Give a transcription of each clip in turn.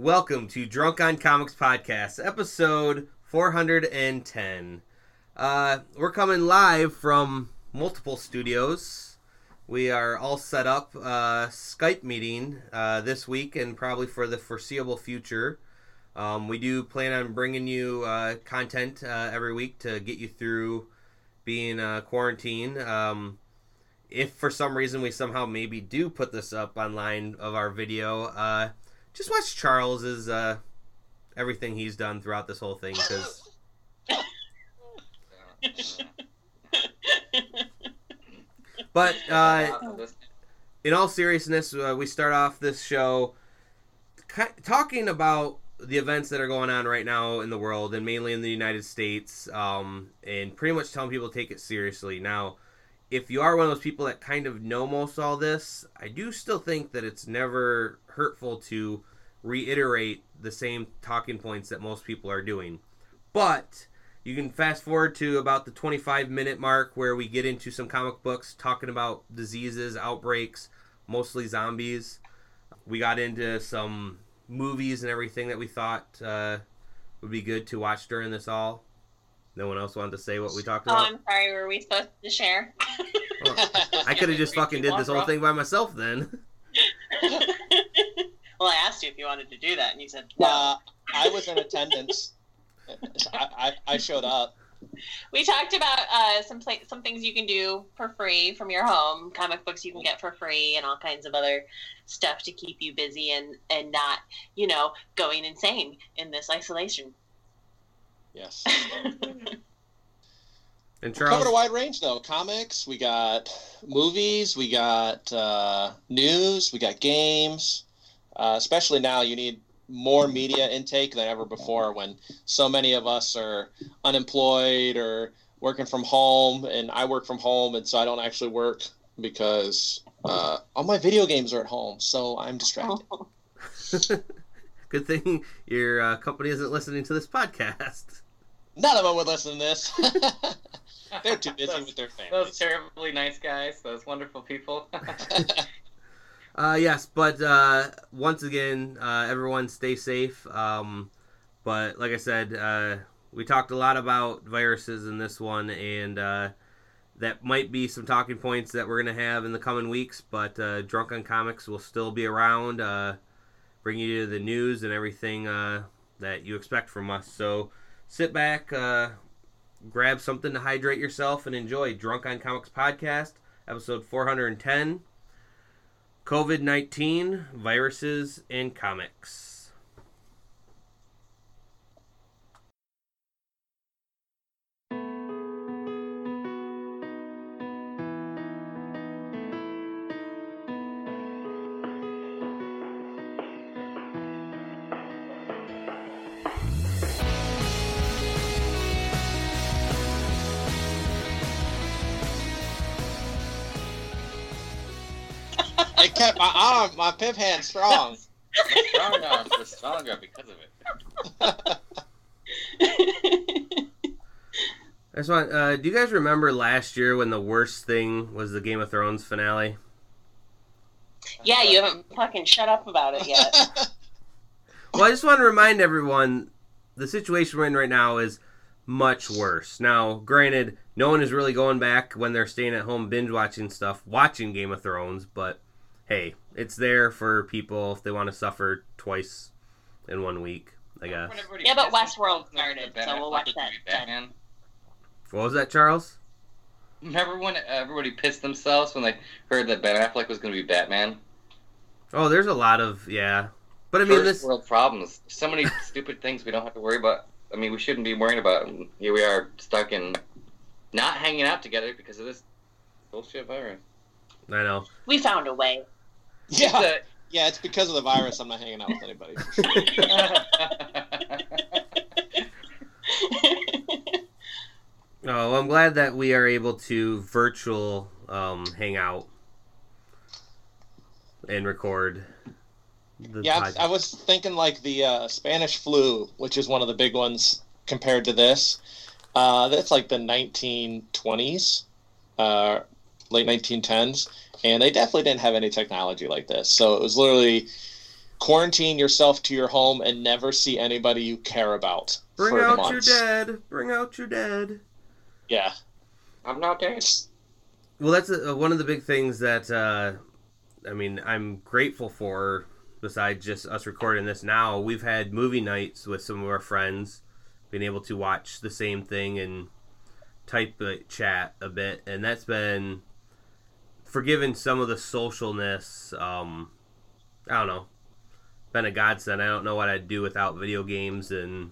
Welcome to Drunk on Comics Podcast, episode 410. Uh, we're coming live from multiple studios. We are all set up uh, Skype meeting uh, this week and probably for the foreseeable future. Um, we do plan on bringing you uh, content uh, every week to get you through being uh, quarantined. Um, if for some reason we somehow maybe do put this up online of our video, just watch Charles's uh, everything he's done throughout this whole thing because. but uh, in all seriousness, uh, we start off this show talking about the events that are going on right now in the world and mainly in the United States, um, and pretty much telling people to take it seriously. Now, if you are one of those people that kind of know most all this, I do still think that it's never hurtful to reiterate the same talking points that most people are doing. But you can fast forward to about the 25 minute mark where we get into some comic books talking about diseases, outbreaks, mostly zombies. We got into some movies and everything that we thought uh, would be good to watch during this all. No one else wanted to say what we talked about. Oh. I'm sorry. Were we supposed to share? Well, I could have just fucking did this whole thing by myself then. well, I asked you if you wanted to do that, and you said no. Uh, I was in attendance. I, I, I showed up. we talked about uh, some pla- some things you can do for free from your home, comic books you can get for free, and all kinds of other stuff to keep you busy and and not you know going insane in this isolation. Yes. And Covered a wide range though. Comics, we got movies, we got uh, news, we got games. Uh, especially now, you need more media intake than ever before when so many of us are unemployed or working from home. And I work from home, and so I don't actually work because uh, all my video games are at home, so I'm distracted. good thing your uh, company isn't listening to this podcast. None of them would listen to this. They're too busy Those- with their fans. Those terribly nice guys, those wonderful people. Uh, yes, but uh, once again, uh, everyone stay safe. Um, but like I said, uh, we talked a lot about viruses in this one, and uh, that might be some talking points that we're going to have in the coming weeks. But uh, Drunk on Comics will still be around, bringing you the news and everything that you expect from us. So sit back, grab something to hydrate yourself, and enjoy Drunk on Comics podcast, episode 410. COVID 19, viruses, and comics. Kept my arm, my pip hand strong. Strong arms were stronger because of it. I just want, uh, do you guys remember last year when the worst thing was the Game of Thrones finale? yeah, you haven't fucking shut up about it yet. Well, I just want to remind everyone the situation we're in right now is much worse. Now, granted, no one is really going back when they're staying at home binge watching stuff, watching Game of Thrones, but hey, it's there for people if they want to suffer twice in one week, I guess. Yeah, but Westworld started, so we'll watch that. Batman? What was that, Charles? Remember when everybody pissed themselves when they heard that Ben Affleck was going to be Batman? Oh, there's a lot of, yeah. But I mean, First this. world problems. So many stupid things we don't have to worry about. I mean, we shouldn't be worrying about. And here we are stuck in not hanging out together because of this bullshit virus. I know. we found a way. Yeah, It's yeah, it's because of the virus. I'm not hanging out with anybody. Oh, well, I'm glad that we are able to virtual um, hang out and record. The Yeah, pod- I, I was thinking like the uh, Spanish flu, which is one of the big ones compared to this. Uh, that's like the 1920s, uh, late 1910s, and they definitely didn't have any technology like this. So it was literally quarantine yourself to your home and never see anybody you care about. Bring for out months. your dead. Bring out your dead. Yeah. I'm not dead. Well, that's uh one of the big things that uh, I mean I'm grateful for. Besides just us recording this now, we've had movie nights with some of our friends, being able to watch the same thing and type uh, chat a bit, and that's been forgiven some of the socialness. Um, I don't know, been a godsend. I don't know what I'd do without video games and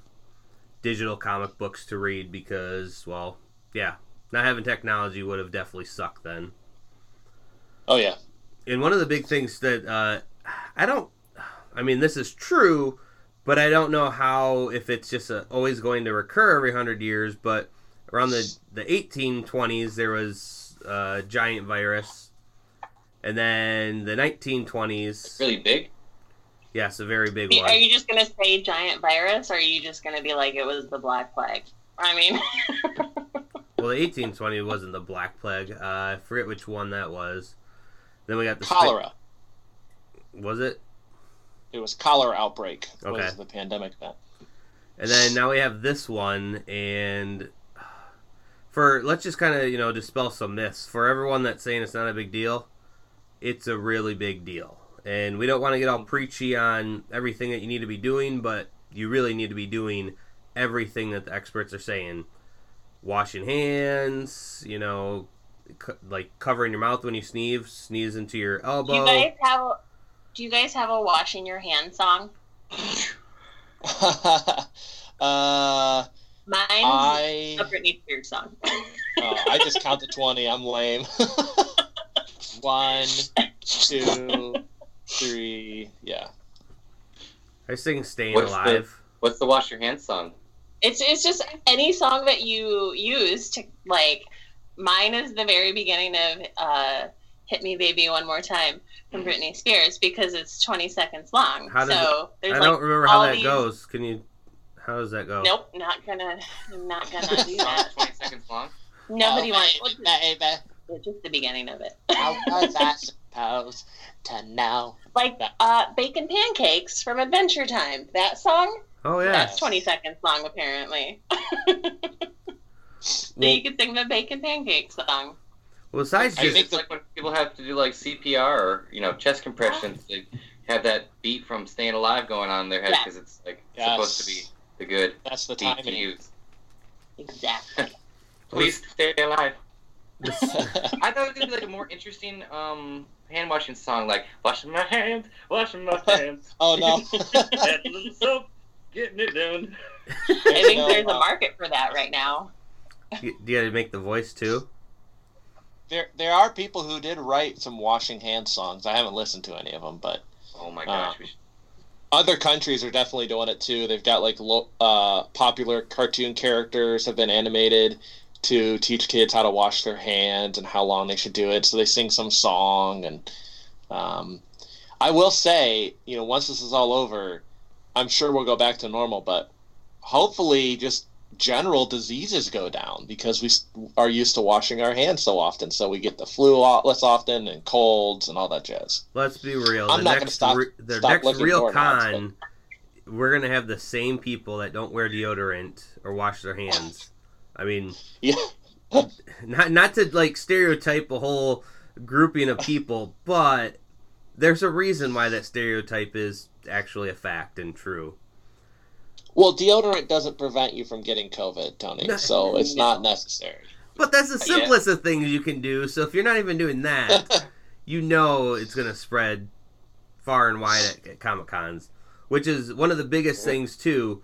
digital comic books to read because, well, yeah, not having technology would have definitely sucked then. Oh yeah. And one of the big things that uh, I don't, I mean, this is true, but I don't know how if it's just uh always going to recur every hundred years. But around the the 1820s, there was a giant virus, and then the 1920s, Really big. yes, a very big one. Are you just gonna say giant virus, or are you just gonna be like it was the Black Plague? I mean, Well, the 1820 wasn't the Black Plague. Uh, I forget which one that was. Then we got the Spa- Cholera. was it? It was cholera outbreak. Okay. Was the pandemic then? And then now we have this one, and for let's just kind of you know dispel some myths for everyone that's saying it's not a big deal. It's a really big deal, and we don't want to get all preachy on everything that you need to be doing, but you really need to be doing everything that the experts are saying. Washing hands, you know, co- like covering your mouth when you sneeze, sneeze into your elbow. do you guys have do you guys have a washing your hands song? uh, Mine's I a Britney Spears song. oh, I just count to twenty. I'm lame. One, two, three. Yeah. I sing "Staying What's the- Alive." What's the wash your hands song? It's it's just any song that you use to like. Mine is the very beginning of uh, "Hit Me, Baby, One More Time" from Britney Spears because it's 20 seconds long. How does so I there's don't remember how that these- goes. Can you? How does that go? nope, not gonna, I'm not gonna do that. 20 seconds long. Nobody Oh, wants. baby, well, baby, just, just the beginning of it. how was I supposed to know? like uh, bacon pancakes from Adventure Time. That song. Oh yeah. That's 20 seconds long, apparently. so Well, you could sing the bacon pancake song. well, besides I just think It's like when people have to do like CPR or you know chest compressions. They have that beat from Staying Alive going on in their head Yeah. because it's like Yes. supposed to be the good That's the beat to timing. use. Exactly. Please stay alive. This, I thought it was gonna be like a more interesting um hand washing song, like washing my hands, washing my hands. oh no. Add little soap, getting it done. I think No, there's a uh, market for that right now. you, you gotta make the voice too. There, there are people who did write some washing hands songs. I haven't listened to any of them, but Oh my gosh, Uh, other countries are definitely doing it too. They've got like lo- uh, popular cartoon characters have been animated to teach kids how to wash their hands and how long they should do it. So they sing some song, and um, I will say, you know, once this is all over, I'm sure we'll go back to normal. But hopefully, just general diseases go down because we are used to washing our hands so often. So we get the flu a lot less often and colds and all that jazz. Let's be real. I'm the not gonna next stop- re- the stop next real for it now, con, we're gonna have the same people that don't wear deodorant or wash their hands. I mean, Yeah. not not to like stereotype a whole grouping of people, but there's a reason why that stereotype is actually a fact and true. Well, deodorant doesn't prevent you from getting COVID, Tony, No. so it's not necessary. But that's the Yeah. simplest of things you can do. So if you're not even doing that, you know it's going to spread far and wide at, at Comic Cons, which is one of the biggest things too.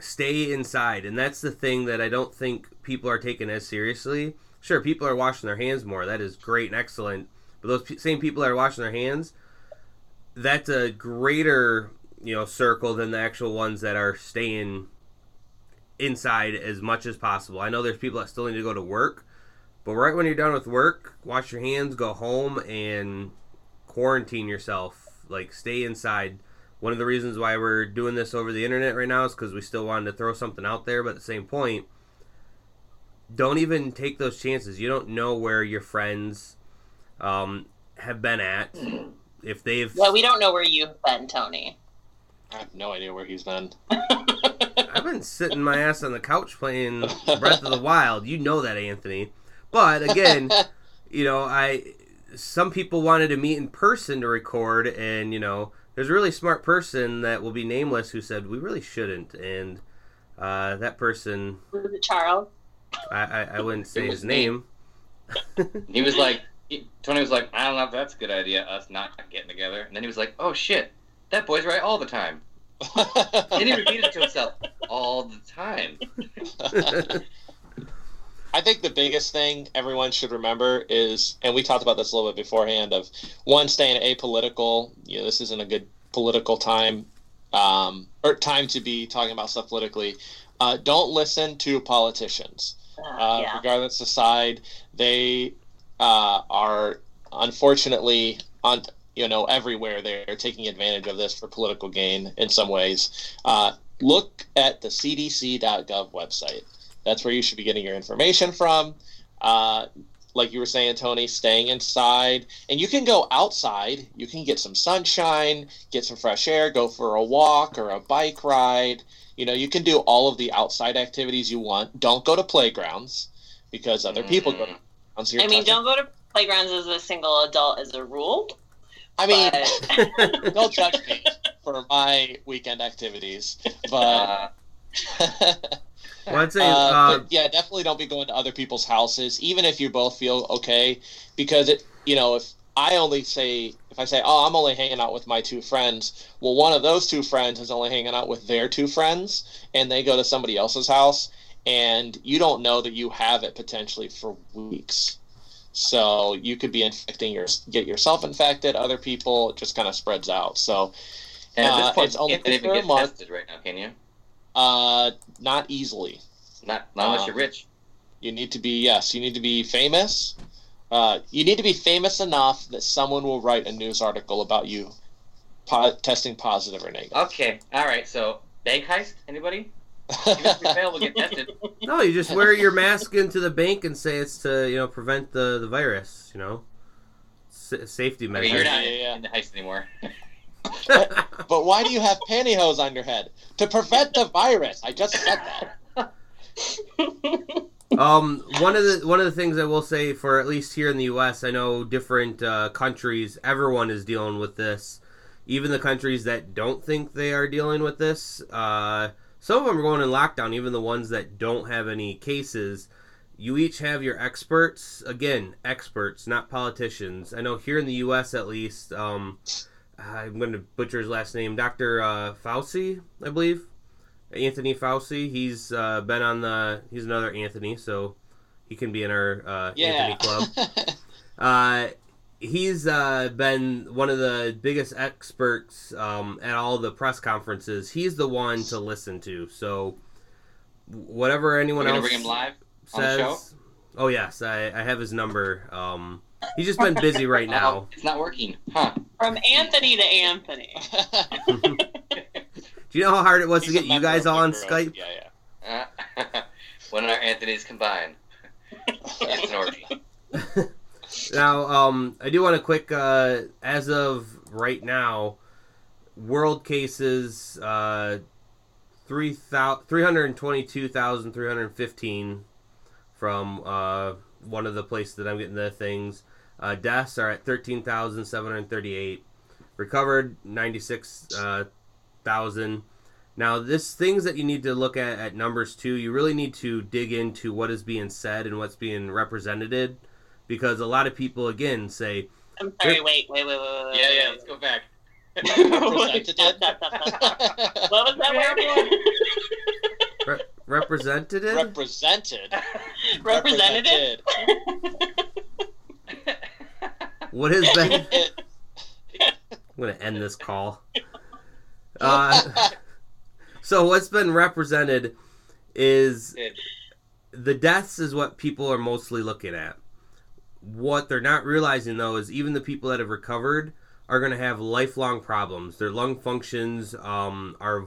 Stay inside, and that's the thing that I don't think people are taking as seriously. Sure, people are washing their hands more. That is great and excellent. But those p- same people that are washing their hands, that's a greater you know circle than the actual ones that are staying inside as much as possible. I know there's people that still need to go to work, but right when you're done with work, wash your hands, go home, and quarantine yourself. Like, stay inside. One of the reasons why we're doing this over the internet right now is because we still wanted to throw something out there, but at the same point, don't even take those chances. You don't know where your friends um, have been at. if they've Well, we don't know where you've been, Tony. I have no idea where he's been. I've been sitting my ass on the couch playing Breath of the Wild. You know that, Anthony. But again, you know, I some people wanted to meet in person to record, and you know, there's a really smart person that will be nameless who said we really shouldn't, and uh, that person, Was it Charles? I, I, I wouldn't say his me. name. He was like, he, Tony was like, I don't know if that's a good idea, us not getting together. And then he was like, oh shit, that boy's right all the time. And he repeated it to himself all the time. I think the biggest thing everyone should remember is, and we talked about this a little bit beforehand, of one staying apolitical. You know, this isn't a good political time, um, or time to be talking about stuff politically. Uh, don't listen to politicians, Uh, uh, yeah. regardless of side. They uh, are unfortunately on, you know, everywhere. They're taking advantage of this for political gain in some ways. Uh, look at the CDC.gov website. That's where you should be getting your information from. Uh, like you were saying, Tony, staying inside. And you can go outside. You can get some sunshine, get some fresh air, go for a walk or a bike ride. You know, you can do all of the outside activities you want. Don't go to playgrounds because other people go to playgrounds. You're I mean, touching- don't go to playgrounds as a single adult as a rule. I mean, but- don't judge me for my weekend activities. But. Uh, Well, I'd say Uh, uh, but yeah, definitely don't be going to other people's houses, even if you both feel okay, because it, you know, if I only say, if I say, oh, I'm only hanging out with my two friends, well, one of those two friends is only hanging out with their two friends, and they go to somebody else's house, and you don't know that you have it potentially for weeks. So you could be infecting your, get yourself infected, other people, it just kind of spreads out. So, and at this Uh, point, it's only you can't even get month. tested right now, can you? Uh, not easily. Not, not unless Uh, you're rich. You need to be yes. You need to be famous. Uh, you need to be famous enough that someone will write a news article about you po- testing positive or negative. Okay, all right. So bank heist. Anybody? Even fail, we'll get tested. no, you just wear your mask into the bank and say it's to you know prevent the the virus. You know, S- safety I mean, you're not Yeah, yeah, in the heist anymore. but why do you have pantyhose on your head to prevent the virus? I just said that. Um, one of the one of the things I will say for at least here in the U.S., I know different uh, countries, everyone is dealing with this. Even the countries that don't think they are dealing with this, uh, some of them are going in lockdown. Even the ones that don't have any cases, you each have your experts. Again, experts, not politicians. I know here in the U.S. at least, um, I'm going to butcher his last name, Doctor uh, Fauci, I believe. Anthony Fauci. He's uh, been on the. He's another Anthony, so he can be in our uh, Yeah. Anthony club. Uh, he's uh, been one of the biggest experts um, at all the press conferences. He's the one to listen to. So whatever anyone else bring him live on the says. show. Oh yes, I, I have his number. Um, he's just been busy right now. it's not working, huh? From Anthony to Anthony. Do you know how hard it was He's to get you guys all on. Skype? Yeah, yeah. Uh, when our Anthony's combine, it's an orgy. Now, um, I do want to quick, uh, as of right now, world cases, uh, 3,000 322,315 from uh, one of the places that I'm getting the things. Uh, deaths are at 13,738. Recovered, 96,000. Now, this things that you need to look at at numbers too. You really need to dig into what is being said and what's being represented, because a lot of people again say, I'm sorry, wait, wait, wait, wait, wait. Yeah, yeah. Let's go back. Representative. stop, stop, stop, stop. What was that word? represented. Represented. Representative? What has been? I'm gonna end this call. Uh, so what's been represented is the deaths is what people are mostly looking at. What they're not realizing though is even the people that have recovered are going to have lifelong problems. Their lung functions um, are,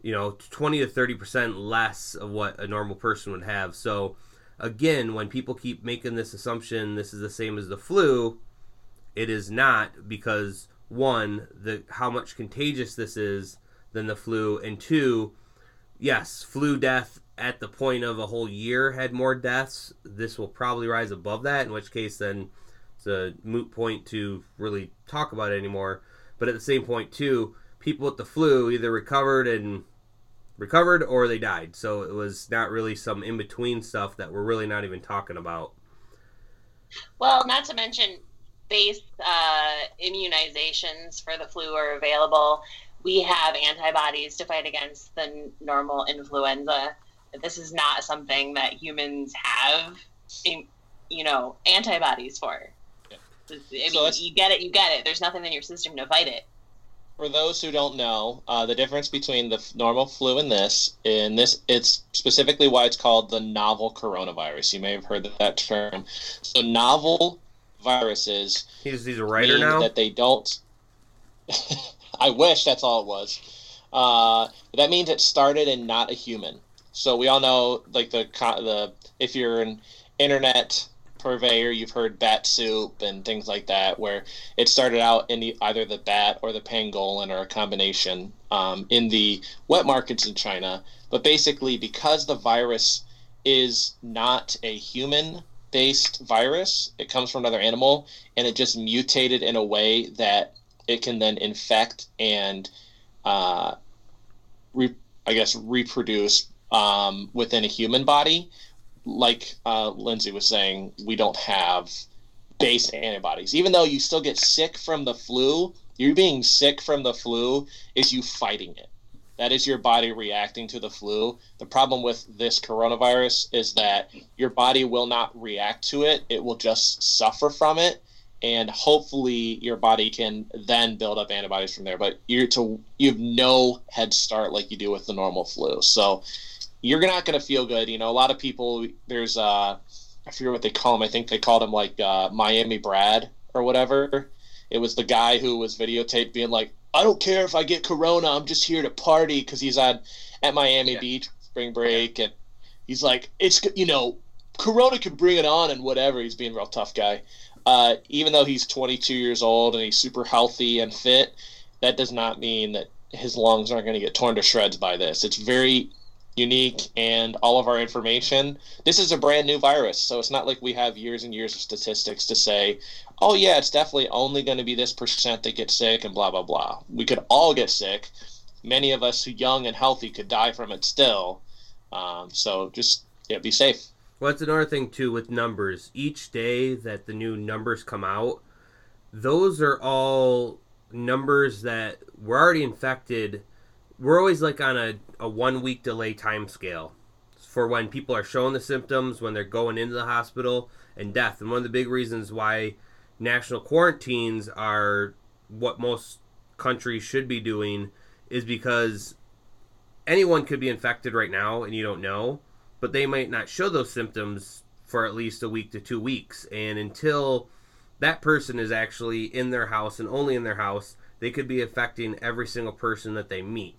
you know, twenty to thirty percent less of what a normal person would have. So, again, when people keep making this assumption, this is the same as the flu. it is not because one, the how much contagious this is than the flu, and two, yes, flu death at the point of a whole year had more deaths. This will probably rise above that, in which case then it's a moot point to really talk about it anymore. But at the same point too, people with the flu either recovered and recovered or they died. So it was not really some in between stuff that we're really not even talking about. Well, not to mention base uh, immunizations for the flu are available. We have antibodies to fight against the normal influenza. This is not something that humans have, you know, antibodies for. I mean, so you get it, you get it. There's nothing in your system to fight it for those who don't know, uh, the difference between the normal flu and this, in this, it's specifically why it's called the novel coronavirus. You may have heard that term. So novel viruses. He's he's a writer now. That they don't. I wish that's all it was. Uh, that means it started in not a human. So we all know, like the the if you're an internet purveyor, you've heard bat soup and things like that, where it started out in the, either the bat or the pangolin or a combination um, in the wet markets in China. But basically, because the virus is not a human based virus, it comes from another animal, and it just mutated in a way that it can then infect and, uh, re- I guess, reproduce um, within a human body like uh, Lindsay was saying, we don't have base antibodies. Even though you still get sick from the flu, you being sick from the flu is you fighting it. That is your body reacting to the flu. The problem with this coronavirus is that your body will not react to it, it will just suffer from it. And hopefully, your body can then build up antibodies from there. But you're to you have no head start like you do with the normal flu. So, you're not going to feel good. You know, a lot of people, there's, uh, I forget what they call him. I think they called him like uh, Miami Brad or whatever. It was the guy who was videotaped being like, I don't care if I get corona. I'm just here to party because he's on at Miami yeah. Beach spring break. And he's like, it's, you know, corona can bring it on and whatever. He's being a real tough guy. Uh, even though he's 22 years old and he's super healthy and fit, that does not mean that his lungs aren't going to get torn to shreds by this. It's very unique and all of our information. This is a brand new virus, so it's not like we have years and years of statistics to say, oh, yeah, it's definitely only going to be this percent that get sick and blah, blah, blah. We could all get sick. Many of us, who young and healthy, could die from it still. Um, so just yeah, be safe. Well, that's another thing, too, with numbers. Each day that the new numbers come out, those are all numbers that were already infected we're always like on a, a one week delay time scale for when people are showing the symptoms, when they're going into the hospital, and death. And one of the big reasons why national quarantines are what most countries should be doing is because anyone could be infected right now and you don't know, but they might not show those symptoms for at least a week to two weeks. And until that person is actually in their house and only in their house, they could be affecting every single person that they meet.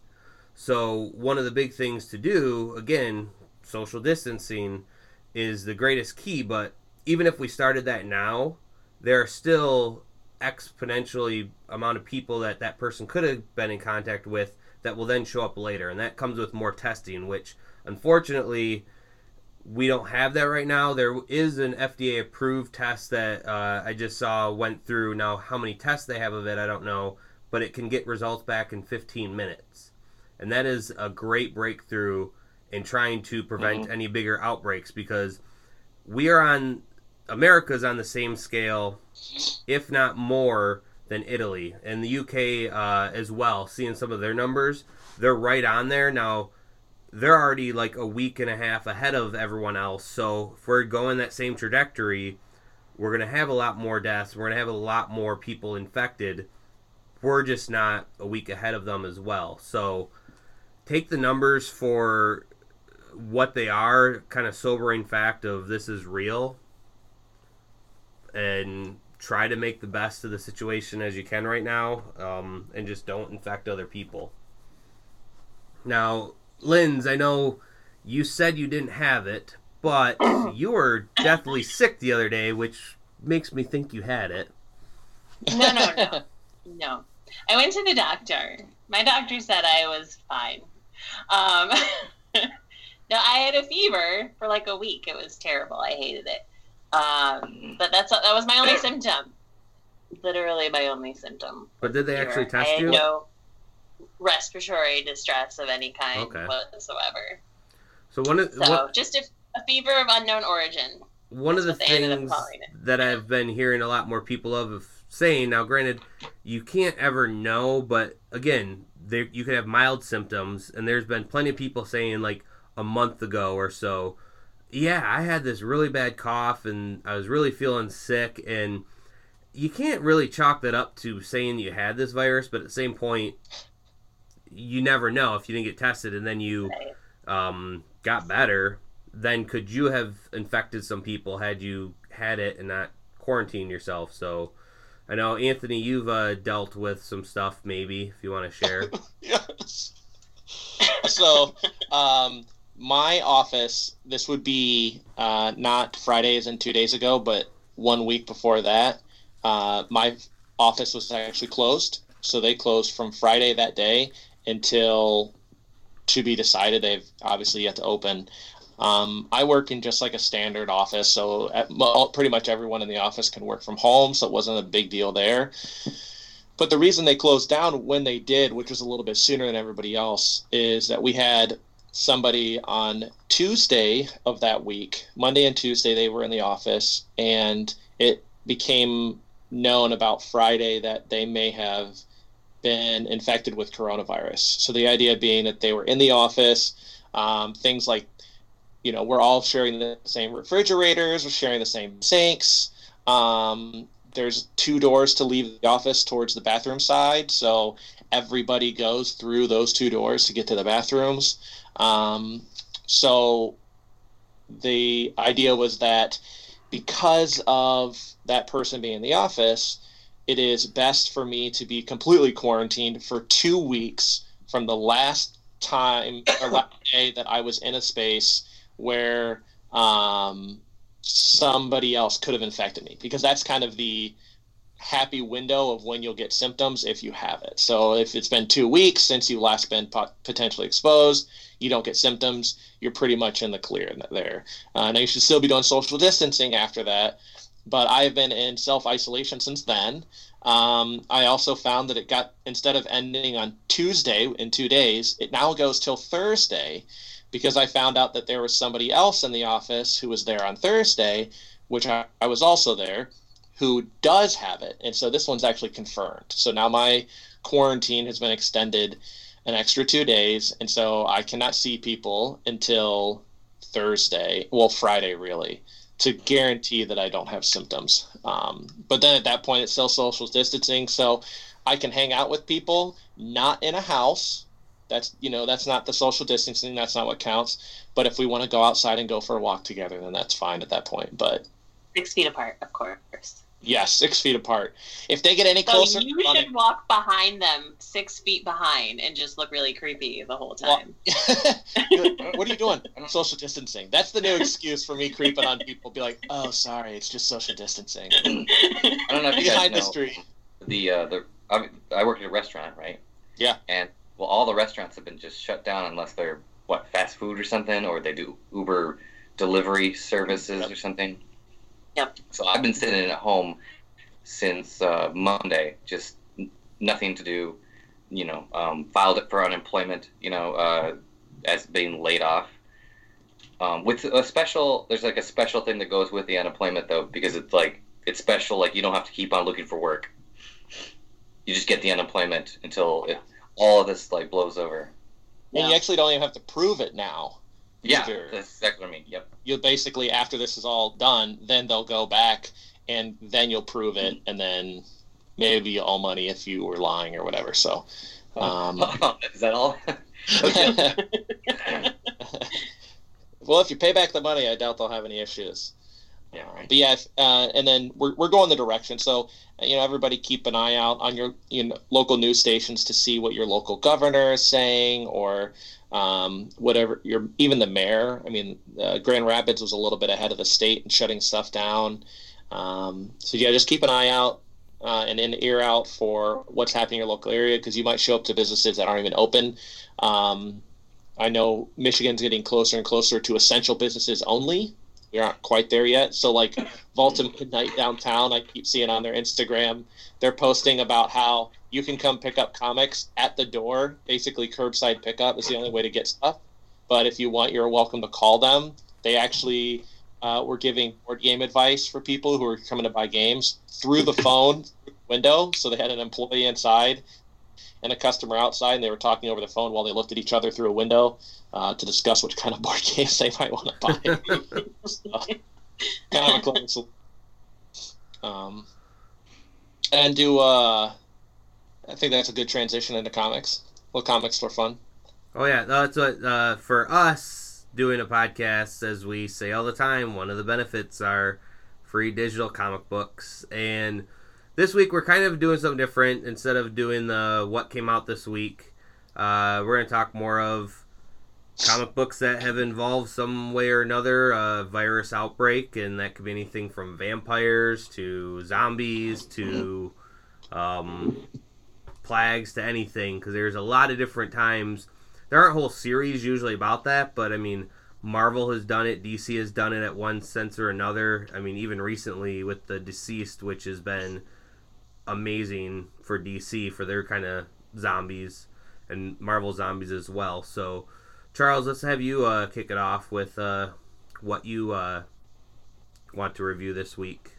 So, one of the big things to do, again, social distancing is the greatest key, but even if we started that now, there are still exponentially amount of people that that person could have been in contact with that will then show up later. And that comes with more testing which unfortunately we don't have that right now. There is an fda approved test that uh, i just saw went through. Now how many tests they have of it i don't know but it can get results back in 15 minutes and that is a great breakthrough in trying to prevent mm-hmm. any bigger outbreaks because we are on America's on the same scale, if not more, than Italy and the UK uh, as well. Seeing some of their numbers, they're right on there now. They're already like a week and a half ahead of everyone else. So if we're going that same trajectory, we're gonna have a lot more deaths. We're gonna have a lot more people infected. We're just not a week ahead of them as well. So take the numbers for what they are, kind of sobering fact of this is real, and try to make the best of the situation as you can right now, um, and just don't infect other people. Now, Linz, I know you said you didn't have it, but you were deathly sick the other day, which makes me think you had it. No, no, no, no. I went to the doctor. My doctor said I was fine. Um, no, I had a fever for like a week. It was terrible. I hated it. Um, but that's that was my only symptom. Literally my only symptom. But did they Fever. actually I test had you? no respiratory distress of any kind Okay. whatsoever. So one of So what, just a, a fever of unknown origin. one of the That's what they ended up things that I've been hearing a lot more people of, of saying now, granted, you can't ever know, but again, there you could have mild symptoms, and there's been plenty of people saying like a month ago or so, yeah, I had this really bad cough and I was really feeling sick, and you can't really chalk that up to saying you had this virus, but at the same point, you never know if you didn't get tested and then you um, got better, then could you have infected some people had you had it and not quarantined yourself? So I know Anthony, you've uh, dealt with some stuff. Maybe if you want to share. yes. So, um, my office, this would be uh, not Fridays and two days ago, but one week before that. Uh, my office was actually closed. So they closed from Friday that day until to be decided. They've obviously yet to open. Um, I work in just like a standard office, so at, pretty much everyone in the office can work from home, so it wasn't a big deal there. But the reason they closed down when they did, which was a little bit sooner than everybody else, is that we had somebody on Tuesday of that week, Monday and Tuesday, they were in the office, and it became known about Friday that they may have been infected with coronavirus. So the idea being that they were in the office, um, things like, you know, we're all sharing the same refrigerators, we're sharing the same sinks. Um, there's two doors to leave the office towards the bathroom side, so everybody goes through those two doors to get to the bathrooms. Um, so the idea was that because of that person being in the office, it is best for me to be completely quarantined for two weeks from the last time or last day that I was in a space where um, somebody else could have infected me because that's kind of the happy window of when you'll get symptoms if you have it. So if it's been two weeks since you last been pot- potentially exposed, you don't get symptoms, you're pretty much in the clear there. Uh, now you should still be doing social distancing after that, but I've been in self isolation since then. Um, I also found that it got instead of ending on Tuesday in two days, it now goes till Thursday because I found out that there was somebody else in the office who was there on Thursday, which I, I was also there, who does have it. And so this one's actually confirmed. So now my quarantine has been extended an extra two days. And so I cannot see people until Thursday, well, Friday, really, to guarantee that I don't have symptoms. Um, but then at that point, it's still social distancing. So I can hang out with people, not in a house. That's you know that's not the social distancing. That's not what counts. But if we want to go outside and go for a walk together, then that's fine at that point. But Six feet apart, of course. yes, six feet apart. If they get any So closer, you on should walk behind them six feet behind and just look really creepy the whole Well, time. it- what are you doing? Social distancing. That's the new excuse for me creeping on people. Be like, oh, sorry, it's just social distancing. I don't know if you guys Behind know the street. the uh, the I, I work at a restaurant, right? Yeah. And well, all the restaurants have been just shut down unless they're what fast food or something, or they do Uber delivery services Yep. or something. Yep. So I've been sitting at home since uh, Monday, just n- nothing to do. You know, um, filed it for unemployment. You know, uh, as being laid off. Um, with a special, there's like a special thing that goes with the unemployment though, because it's like it's special. Like you don't have to keep on looking for work. You just get the unemployment until it, all of this like blows over. And you actually don't even have to prove it now. Yeah, Either. that's exactly what I mean. Yep. You'll basically, after this is all done, then they'll go back and then you'll prove it, and then maybe all money if you were lying or whatever. So, um, Is that all? well, if you pay back the money, I doubt they'll have any issues. Yeah, right. But yeah, uh, and then we're, we're going the direction. So, uh, you know, everybody keep an eye out on your you know, local news stations to see what your local governor is saying or um, whatever your even the mayor. I mean, uh, Grand Rapids was a little bit ahead of the state in shutting stuff down. Um, so yeah, just keep an eye out. uh, and an ear out for what's happening in your local area because you might show up to businesses that aren't even open. Um, I know Michigan's getting closer and closer to essential businesses only. We aren't quite there yet. So, like Vault of Midnight downtown, I keep seeing on their Instagram, they're posting about how you can come pick up comics at the door. Basically, curbside pickup is the only way to get stuff. But if you want, you're welcome to call them. They actually uh, were giving board game advice for people who are coming to buy games through the phone window. So they had an employee inside and a customer outside, and they were talking over the phone while they looked at each other through a window uh, to discuss which kind of board games they might want to buy. so, kind of a close. Um, and do uh, I think that's a good transition into comics. Well, comics for fun. Oh yeah, that's what uh, for us doing a podcast, as we say all the time. One of the benefits are free digital comic books and this week we're kind of doing something different. Instead of doing the what came out this week, uh, we're going to talk more of comic books that have involved some way or another a virus outbreak, and that could be anything from vampires to zombies to um, plagues to anything. Because there's a lot of different times. There aren't whole series usually about that, but I mean. Marvel has done it, DC has done it at one sense or another. I mean, even recently with the DCeased, which has been amazing for DC for their kind of zombies and Marvel zombies as well. So, Charles, let's have you uh, kick it off with uh, what you uh, want to review this week.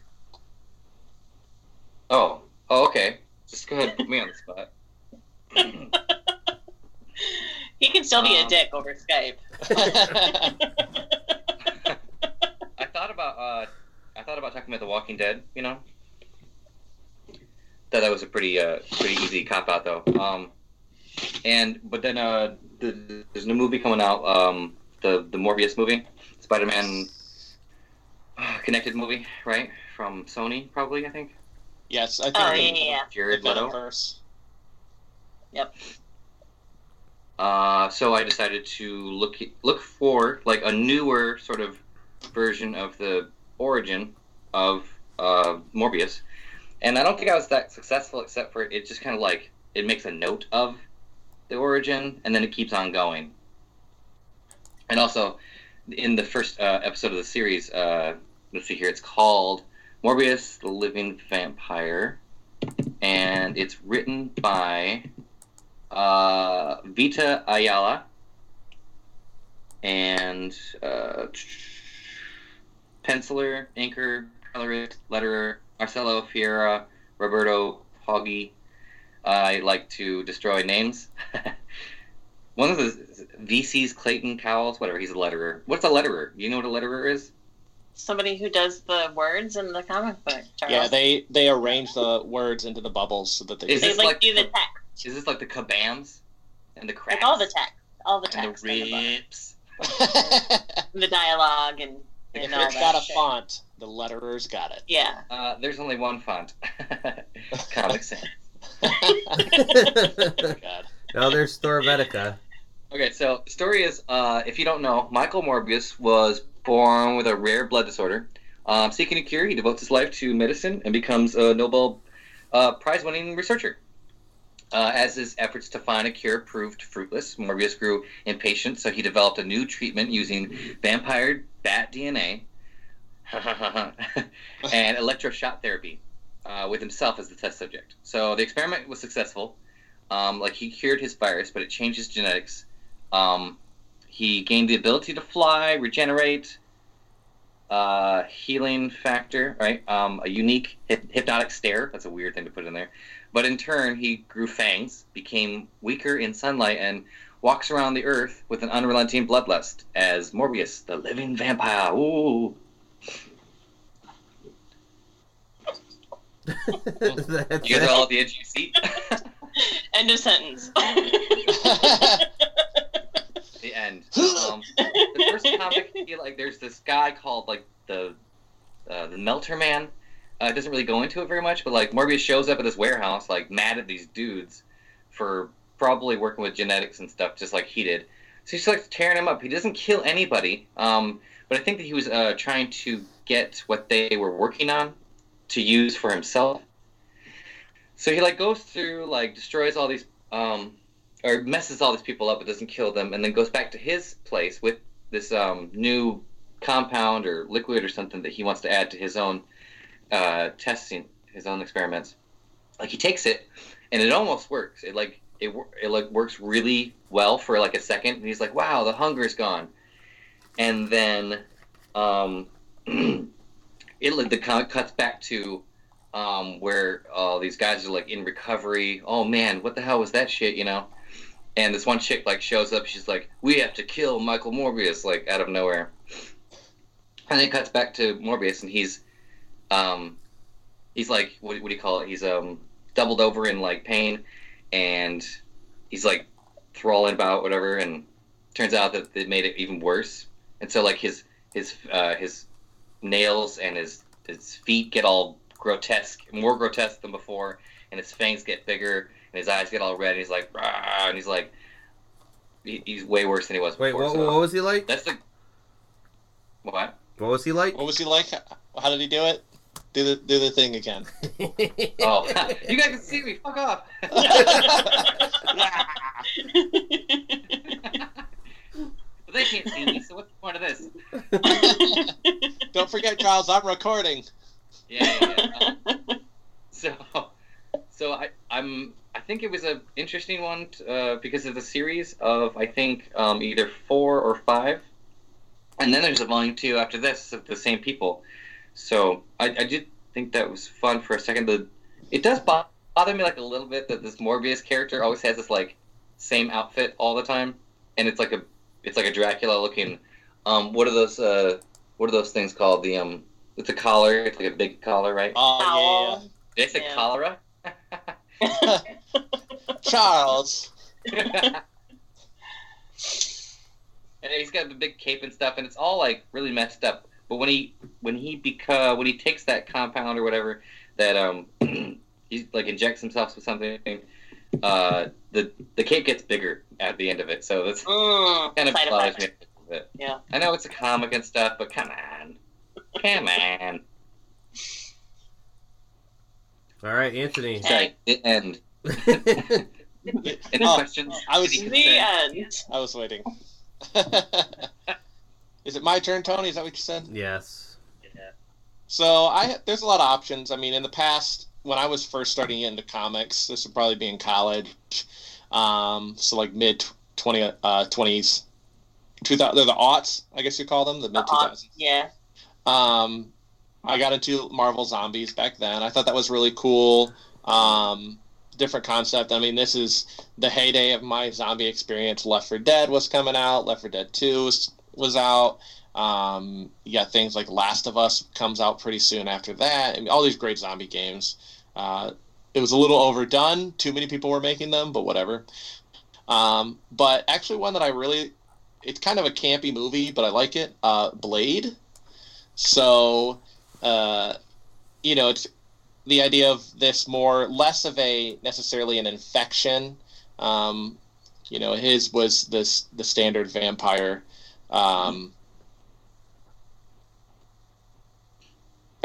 Oh, oh, okay. Just go ahead and put me on the spot. he can still be um, a dick over Skype. I thought about uh, I thought about talking about The Walking Dead. You know, thought that was a pretty uh, pretty easy cop out though. Um, and but then uh, the, there's a new movie coming out, um, the the Morbius movie, Spider-Man uh, connected movie, right? From Sony, probably I think. Yes, I think. Oh yeah, yeah. Jared Leto. First. Yep. Uh, so I decided to look look for like a newer sort of version of the origin of uh, Morbius, and I don't think I was that successful, except for it just kind of like it makes a note of the origin, and then it keeps on going. And also, in the first uh, episode of the series, uh, let's see here, it's called Morbius: The Living Vampire, and it's written by uh, Vita Ayala and uh, penciler, inker, colorist, letterer Marcelo Fiera, Roberto Hoggy. I like to destroy names. One of the VC's Clayton Cowles, whatever, he's a letterer. What's a letterer? You know what a letterer is? Somebody who does the words in the comic book. Charles. Yeah, they they arrange the words into the bubbles so that they. Is this they like, do the text? Is this like the kabams and the cracks? Like all the text, all the text, and the rips, the, the dialogue, and, and all that. Got a shit. font. The letterers got it. Yeah. Uh, there's only one font. Comic Sans. God. No, there's Thorvetica. Okay, so the story is, uh, if you don't know, Michael Morbius was born with a rare blood disorder. Um, seeking a cure, he devotes his life to medicine and becomes a Nobel uh, Prize-winning researcher. Uh, as his efforts to find a cure proved fruitless, Morbius grew impatient, so he developed a new treatment using vampire bat DNA and electroshock therapy uh, with himself as the test subject. So the experiment was successful. Um, like he cured his virus, but it changed his genetics. Um, he gained the ability to fly, regenerate, uh, healing factor, right? Um, a unique hip- hypnotic stare. That's a weird thing to put in there. But in turn, he grew fangs, became weaker in sunlight, and walks around the earth with an unrelenting bloodlust as Morbius, the living vampire. Ooh. you guys are all at the edge of your seat. End of sentence. the end. Um, the first comic, I feel like there's this guy called like the uh, the Melter Man. Uh, it doesn't really go into it very much, but like Morbius shows up at this warehouse, like mad at these dudes for probably working with genetics and stuff, just like he did. So he's like tearing him up. He doesn't kill anybody, um, but I think that he was uh, trying to get what they were working on to use for himself. so he like goes through like destroys all these um or messes all these people up but doesn't kill them and then goes back to his place with this um new compound or liquid or something that he wants to add to his own uh testing his own experiments. Like he takes it and it almost works. It like it, it like works really well for like a second and he's like wow the hunger is gone. And then um it the comic cuts back to um, where all these guys are like in recovery. Oh man, what the hell was that shit? You know. And this one chick like shows up. She's like, "We have to kill Michael Morbius!" Like out of nowhere. And it cuts back to Morbius, and he's, um, he's like, what, what do you call it? He's um doubled over in like pain, and he's like thralling about whatever. And turns out that they made it even worse. And so like his his uh, his nails and his his feet get all grotesque, more grotesque than before, and his fangs get bigger, and his eyes get all red, and he's like, Rah! and he's like, he, he's way worse than he was. Wait, before, what, so. what was he like? That's the what? What was he like? What was he like? How did he do it? Do the do the thing again. oh, you guys can see me. Fuck off. they can't see me, so what's the point of this? Don't forget, Charles, I'm recording. Yeah, yeah. yeah. so, so I, I'm. I think it was an interesting one uh, because of the series of I think um, either four or five, and then there's a volume two after this of the same people. So I, I did think that was fun for a second. The it does bother me like a little bit that this Morbius character always has this like same outfit all the time, and it's like a it's like a Dracula looking. Um, what are those? Uh, what are those things called? The um, it's a collar. It's like a big collar, right? Oh Did I say Yeah. cholera? Charles. and he's got the big cape and stuff, and it's all like really messed up. But when he when he beca- when he takes that compound or whatever that um he like injects himself with something, uh the the cape gets bigger at the end of it. So that's Mm, kind of side bothers me a bit. Yeah. I know it's a comic and stuff, but come on, come on. All right, Anthony. Sorry, the end. Any Oh, questions? I was- The end. I was waiting. Is it my turn, Tony? Is that what you said? yes. So I there's a lot of options. I mean, in the past, when I was first starting into comics, this would probably be in college. Um, so like mid twenty uh twenties, two thousand. They're the aughts, I guess you call them, the mid two thousands. Yeah. Um, I got into Marvel Zombies back then. I thought that was really cool. Um, different concept. I mean, this is the heyday of my zombie experience. Left 4 Dead was coming out. Left 4 Dead 2 was, was out. Um, you got things like Last of Us comes out pretty soon after that. I mean, all these great zombie games. Uh, it was a little overdone. Too many people were making them, but whatever. Um, but actually, one that I really, it's kind of a campy movie, but I like it. Uh, Blade. So, uh, you know, it's the idea of this more less of a necessarily an infection. Um, you know, his was this the standard vampire. Um,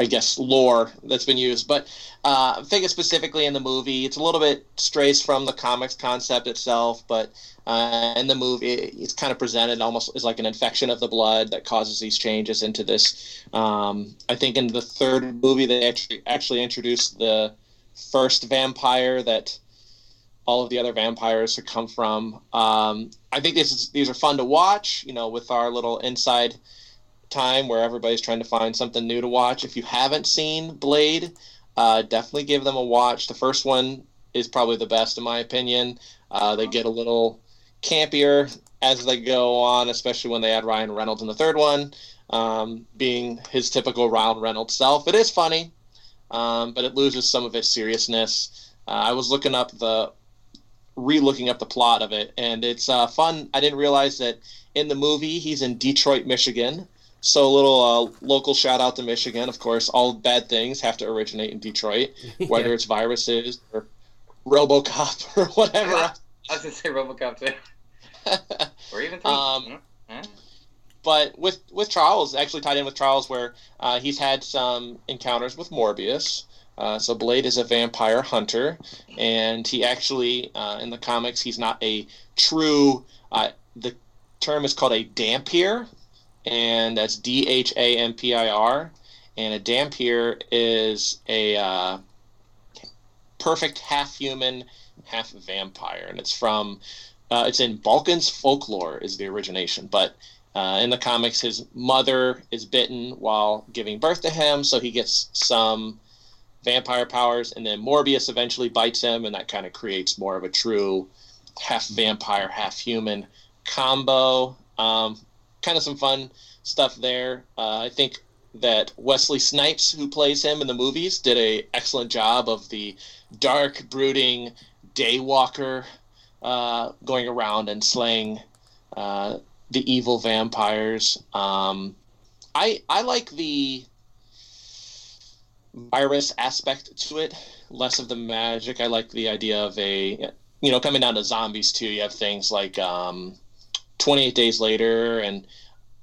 I guess lore that's been used, but uh, I'm specifically in the movie, it's a little bit strays from the comics concept itself, but uh, in the movie, it's kind of presented almost as like an infection of the blood that causes these changes into this. Um, I think in the third movie, they actually actually introduced the first vampire that all of the other vampires have come from. Um, I think this is, these are fun to watch, you know, with our little inside time where everybody's trying to find something new to watch. If you haven't seen Blade, uh, definitely give them a watch. The first one is probably the best in my opinion. Uh, they get a little campier as they go on, especially when they add Ryan Reynolds in the third one, um, being his typical Ryan Reynolds self. It is funny, um, but it loses some of its seriousness. Uh, I was looking up the re-looking up the plot of it, and it's uh, fun. I didn't realize that in the movie he's in Detroit, Michigan. So a little uh, local shout out to Michigan. Of course, all bad things have to originate in Detroit, whether Yeah. it's viruses or RoboCop or whatever. I was gonna say RoboCop too, or even three. Um, Hmm? But with with Charles, actually tied in with Charles, where uh, he's had some encounters with Morbius. Uh, so Blade is a vampire hunter, and he actually, uh, in the comics, he's not a true. Uh, the term is called a dhampir, and that's D H A M P I R. And a dhampir is a uh, perfect half human, half vampire, and it's from. Uh, it's in Balkan's folklore is the origination, but uh, in the comics, his mother is bitten while giving birth to him, so he gets some vampire powers, and then Morbius eventually bites him, and that kind of creates more of a true half vampire, half human combo. Um, kind of some fun stuff there. Uh, I think that Wesley Snipes, who plays him in the movies, did a excellent job of the dark, brooding daywalker uh, going around and slaying uh, the evil vampires. Um, I I like the virus aspect to it, less of the magic. I like the idea of a you know coming down to zombies too. You have things like um, 28 Days Later and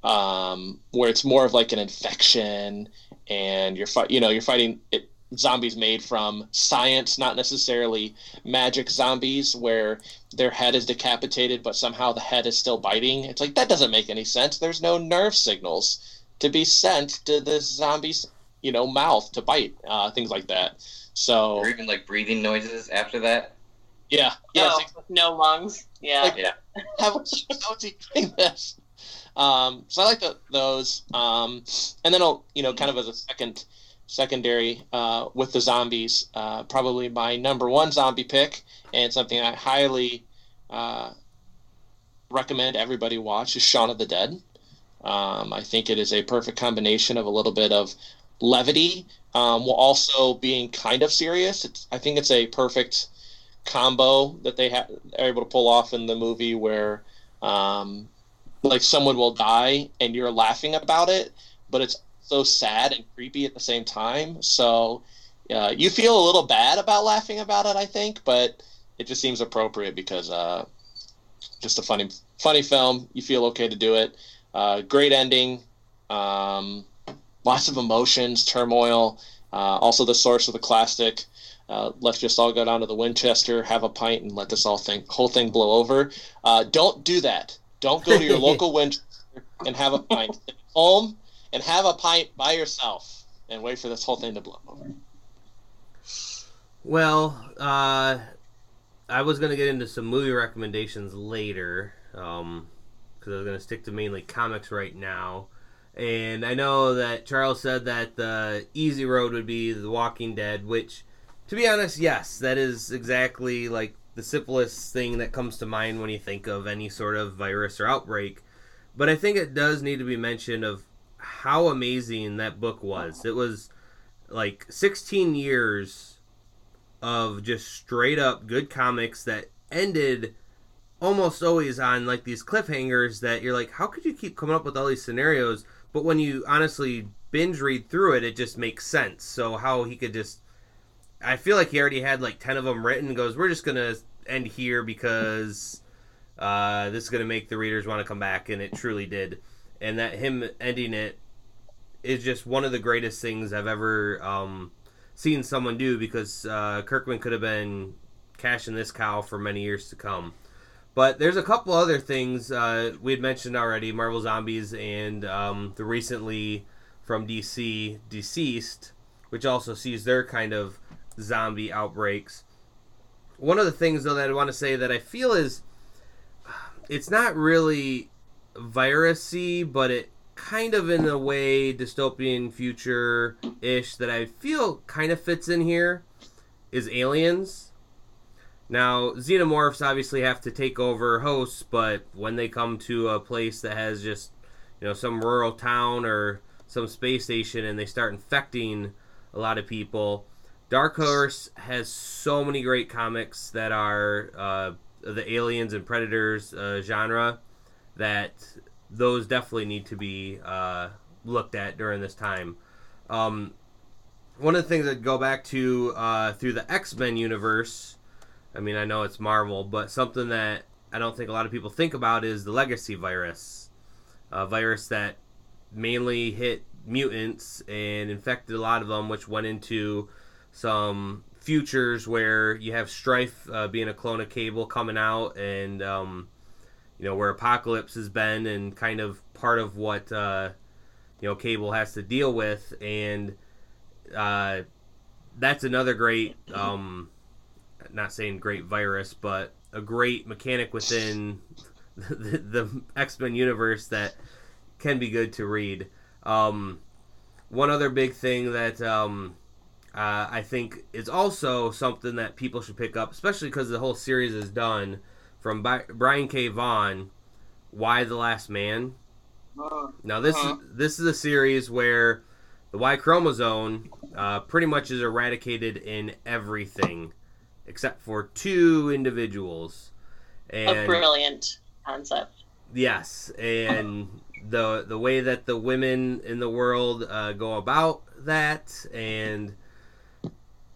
um, where it's more of like an infection and you're fi- you know you're fighting it, zombies made from science, not necessarily magic zombies where their head is decapitated, but somehow the head is still biting. It's like that doesn't make any sense. There's no nerve signals to be sent to the zombie's, you know, mouth to bite, uh, things like that. So or even like breathing noises after that. Yeah, yeah, oh, no lungs. Yeah, like, yeah. How, how is he doing this? Um, so I like the, those, um, and then I'll, you know, kind of as a second secondary uh, with the zombies. Uh, probably my number one zombie pick, and something I highly uh, recommend everybody watch is Shaun of the Dead. Um, I think it is a perfect combination of a little bit of levity um, while also being kind of serious. It's, I think it's a perfect combo that they ha- are able to pull off in the movie where um, like someone will die and you're laughing about it, but it's so sad and creepy at the same time. So uh, you feel a little bad about laughing about it, I think, but it just seems appropriate because uh, just a funny, funny film. You feel okay to do it. Uh, great ending. Um, lots of emotions, turmoil. Uh, also, the source of the classic. Uh, let's just all go down to the Winchester, have a pint, and let this all thing whole thing blow over. Uh, don't do that. Don't go to your local Winchester and have a pint. home and have a pint by yourself and wait for this whole thing to blow over. Well, uh, I was gonna get into some movie recommendations later, um, because I was gonna stick to mainly comics right now. And I know that Charles said that the easy road would be The Walking Dead, which, to be honest, yes, that is exactly like the simplest thing that comes to mind when you think of any sort of virus or outbreak. But I think it does need to be mentioned of how amazing that book was. It was like 16 years of just straight up good comics that ended almost always on like these cliffhangers that you're like, how could you keep coming up with all these scenarios? But when you honestly binge read through it, it just makes sense. So how he could just, I feel like he already had like 10 of them written. Goes, we're just gonna end here because uh, this is gonna make the readers want to come back, and it truly did and that him ending it is just one of the greatest things I've ever um, seen someone do because uh, Kirkman could have been cashing this cow for many years to come. But there's a couple other things uh, we had mentioned already Marvel Zombies and um, the recently from DC DCeased, which also sees their kind of zombie outbreaks. One of the things, though, that I want to say that I feel is it's not really virusy, but it kind of in a way dystopian future ish that I feel kind of fits in here is aliens. Now, xenomorphs obviously have to take over hosts, but when they come to a place that has just, you know, some rural town or some space station and they start infecting a lot of people, Dark Horse has so many great comics that are uh, the aliens and predators uh, genre that those definitely need to be uh, looked at during this time. Um, one of the things that go back to uh, through the X Men universe, I mean, I know it's Marvel, but something that I don't think a lot of people think about is the Legacy virus, a virus that mainly hit mutants and infected a lot of them, which went into some futures where you have Strife uh, being a clone of Cable coming out, and um, you know where Apocalypse has been, and kind of part of what uh, you know Cable has to deal with, and uh, that's another great. Um, not saying great virus, but a great mechanic within the, the X Men universe that can be good to read. Um, one other big thing that um, uh, I think is also something that people should pick up, especially because the whole series is done from Bi- Brian K. Vaughan. Y: The Last Man. Uh, Now this Uh-huh. is this is a series where the Y chromosome uh, pretty much is eradicated in everything except for two individuals. a brilliant concept. Yes, and the the way that the women in the world uh, go about that, and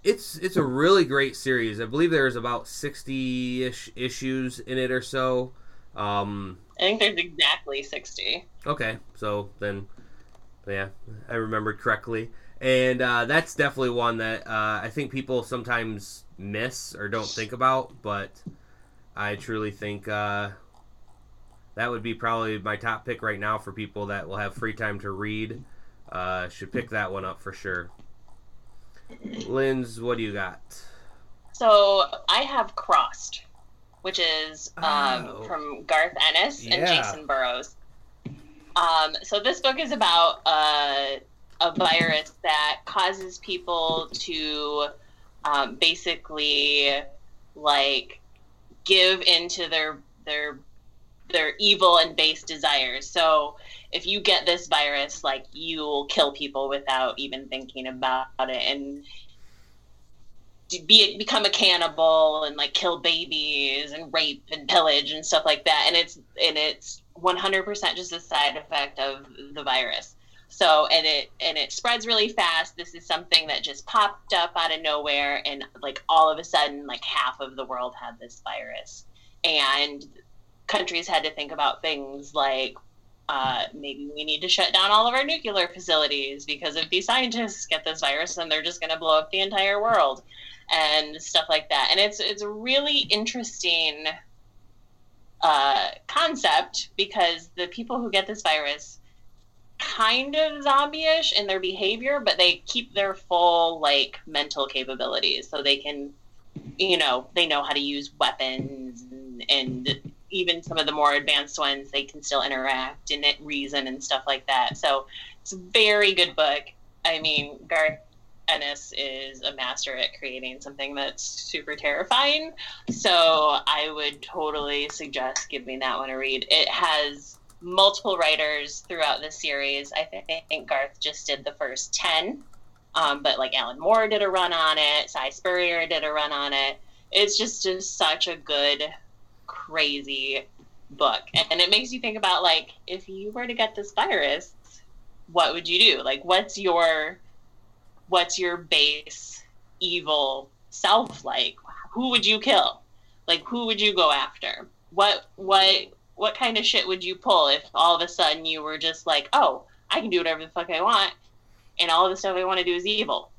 it's it's a really great series. I believe there's about sixty ish issues in it or so. Um, I think there's exactly 60. okay, so then, yeah, I remembered correctly, and uh, that's definitely one that uh, I think people sometimes miss or don't think about, but I truly think. Uh, that would be probably my top pick right now for people that will have free time to read. Uh, should pick that one up for sure. Linz, what do you got? So I have Crossed, which is um, Oh. from Garth Ennis and Jacen Burrows. Um, so this book is about uh, a virus that causes people to um, basically like give into their their their evil and base desires. So if you get this virus, like you'll kill people without even thinking about it, and be become a cannibal and like kill babies and rape and pillage and stuff like that. And it's and it's 100% just a side effect of the virus. So and it and it spreads really fast. This is something that just popped up out of nowhere, and like all of a sudden, like half of the world had this virus, and countries had to think about things like uh, maybe we need to shut down all of our nuclear facilities because if these scientists get this virus, then they're just going to blow up the entire world and stuff like that. And it's it's a really interesting uh, concept because the people who get this virus kind of zombie-ish in their behavior, but they keep their full like mental capabilities, so they can, you know, they know how to use weapons and, and even some of the more advanced ones, they can still interact and reason and stuff like that. So it's a very good book. I mean, Garth Ennis is a master at creating something that's super terrifying. So I would totally suggest giving that one a read. It has multiple writers throughout the series. I think Garth just did the first 10, um, but like Alan Moore did a run on it, Si Spurrier did a run on it. It's just, just such a good, crazy book. And it makes you think about like, if you were to get this virus, what would you do? Like, what's your what's your base evil self like? Who would you kill? Like who would you go after? What what what kind of shit would you pull if all of a sudden you were just like, "Oh, I can do whatever the fuck I want and all of the stuff I want to do is evil."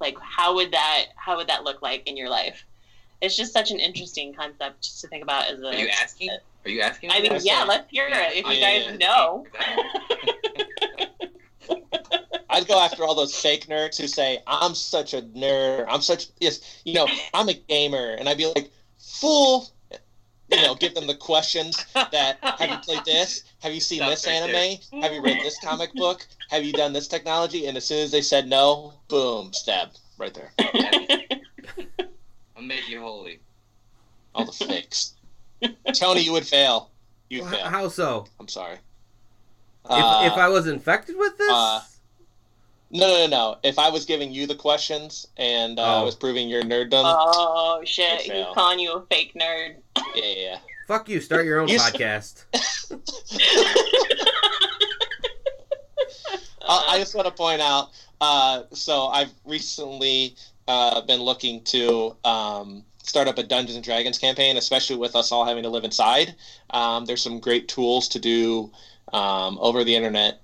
Like how would that how would that look like in your life? It's just such an interesting concept to think about as a Are you asking? Are you asking? I mean, that? yeah, let's hear it if you Yeah, guys know. I'd go after all those fake nerds who say, I'm such a nerd. I'm such, yes, you know, I'm a gamer. And I'd be like, fool. You know, give them the questions that, have you played this? Have you seen Stop this right anime? Have you read this comic book? Have you done this technology? And as soon as they said no, boom, stab right there. I'll make you holy. All the fakes. Tony, you would fail. You'd H- fail. How so? I'm sorry. If, Uh, if I was infected with this, uh, No, no, no, no. If I was giving you the questions and uh, I Oh. was proving your nerddom, oh shit, Good he's calling you a fake nerd. yeah, yeah, fuck you. Start your own You podcast. I just want to point out. Uh, so I've recently uh, been looking to um, start up a Dungeons and Dragons campaign, especially with us all having to live inside. Um, there's some great tools to do um, over the internet,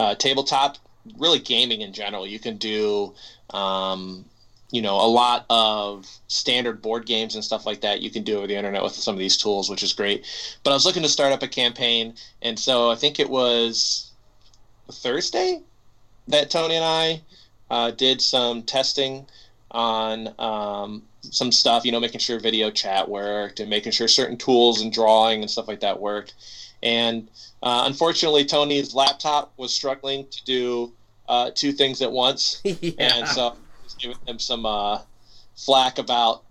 uh, tabletop, really gaming in general. You can do um, you know, a lot of standard board games and stuff like that you can do over the internet with some of these tools, which is great. But I was looking to start up a campaign, and so I think it was Thursday that Tony and I uh, did some testing on um, some stuff, you know, making sure video chat worked and making sure certain tools and drawing and stuff like that worked. And uh, unfortunately, Tony's laptop was struggling to do uh, two things at once, yeah. and so I was giving him some uh, flack about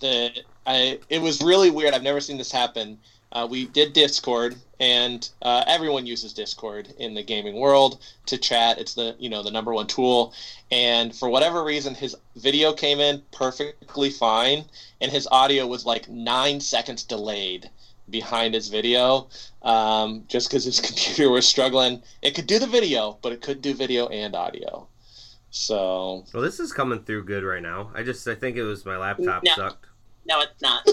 the. I it was really weird. I've never seen this happen. Uh, we did Discord, and uh, everyone uses Discord in the gaming world to chat. It's the you know the number one tool, and for whatever reason, his video came in perfectly fine, and his audio was like nine seconds delayed behind his video, um, just because his computer was struggling. It could do the video, but it could do video and audio. So Well, this is coming through good right now. I just I think it was my laptop No. sucked. No, it's not.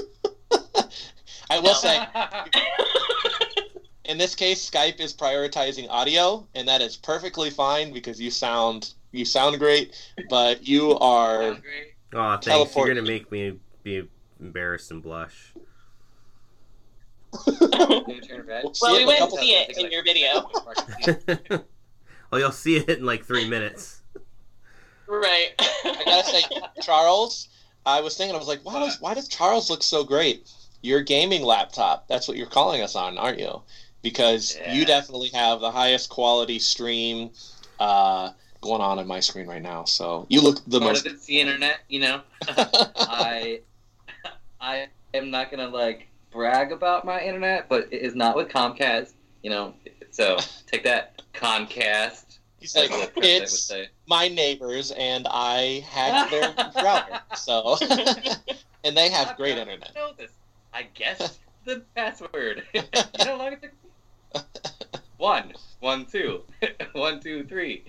I will say, in this case, Skype is prioritizing audio, and that is perfectly fine because you sound you sound great, but you are Oh, thanks. Teleport. You're gonna make me be embarrassed and blush. well, we wouldn't see it in your video. well, you'll see it in like three minutes. Right. I gotta say, Charles. I was thinking, I was like, why does why does Charles look so great? Your gaming laptop. That's what you're calling us on, aren't you? Because you definitely have the highest quality stream uh, going on on my screen right now. So you look the Part most. of it's the internet, you know. I I am not gonna like brag about my internet, but it is not with Comcast. You know, so take that Comcast. He's like, the president would it's my neighbors, and I hacked their router. So, and they have great I internet. know this. I guessed the password. you know how long it took? One, one, two, one, two, three.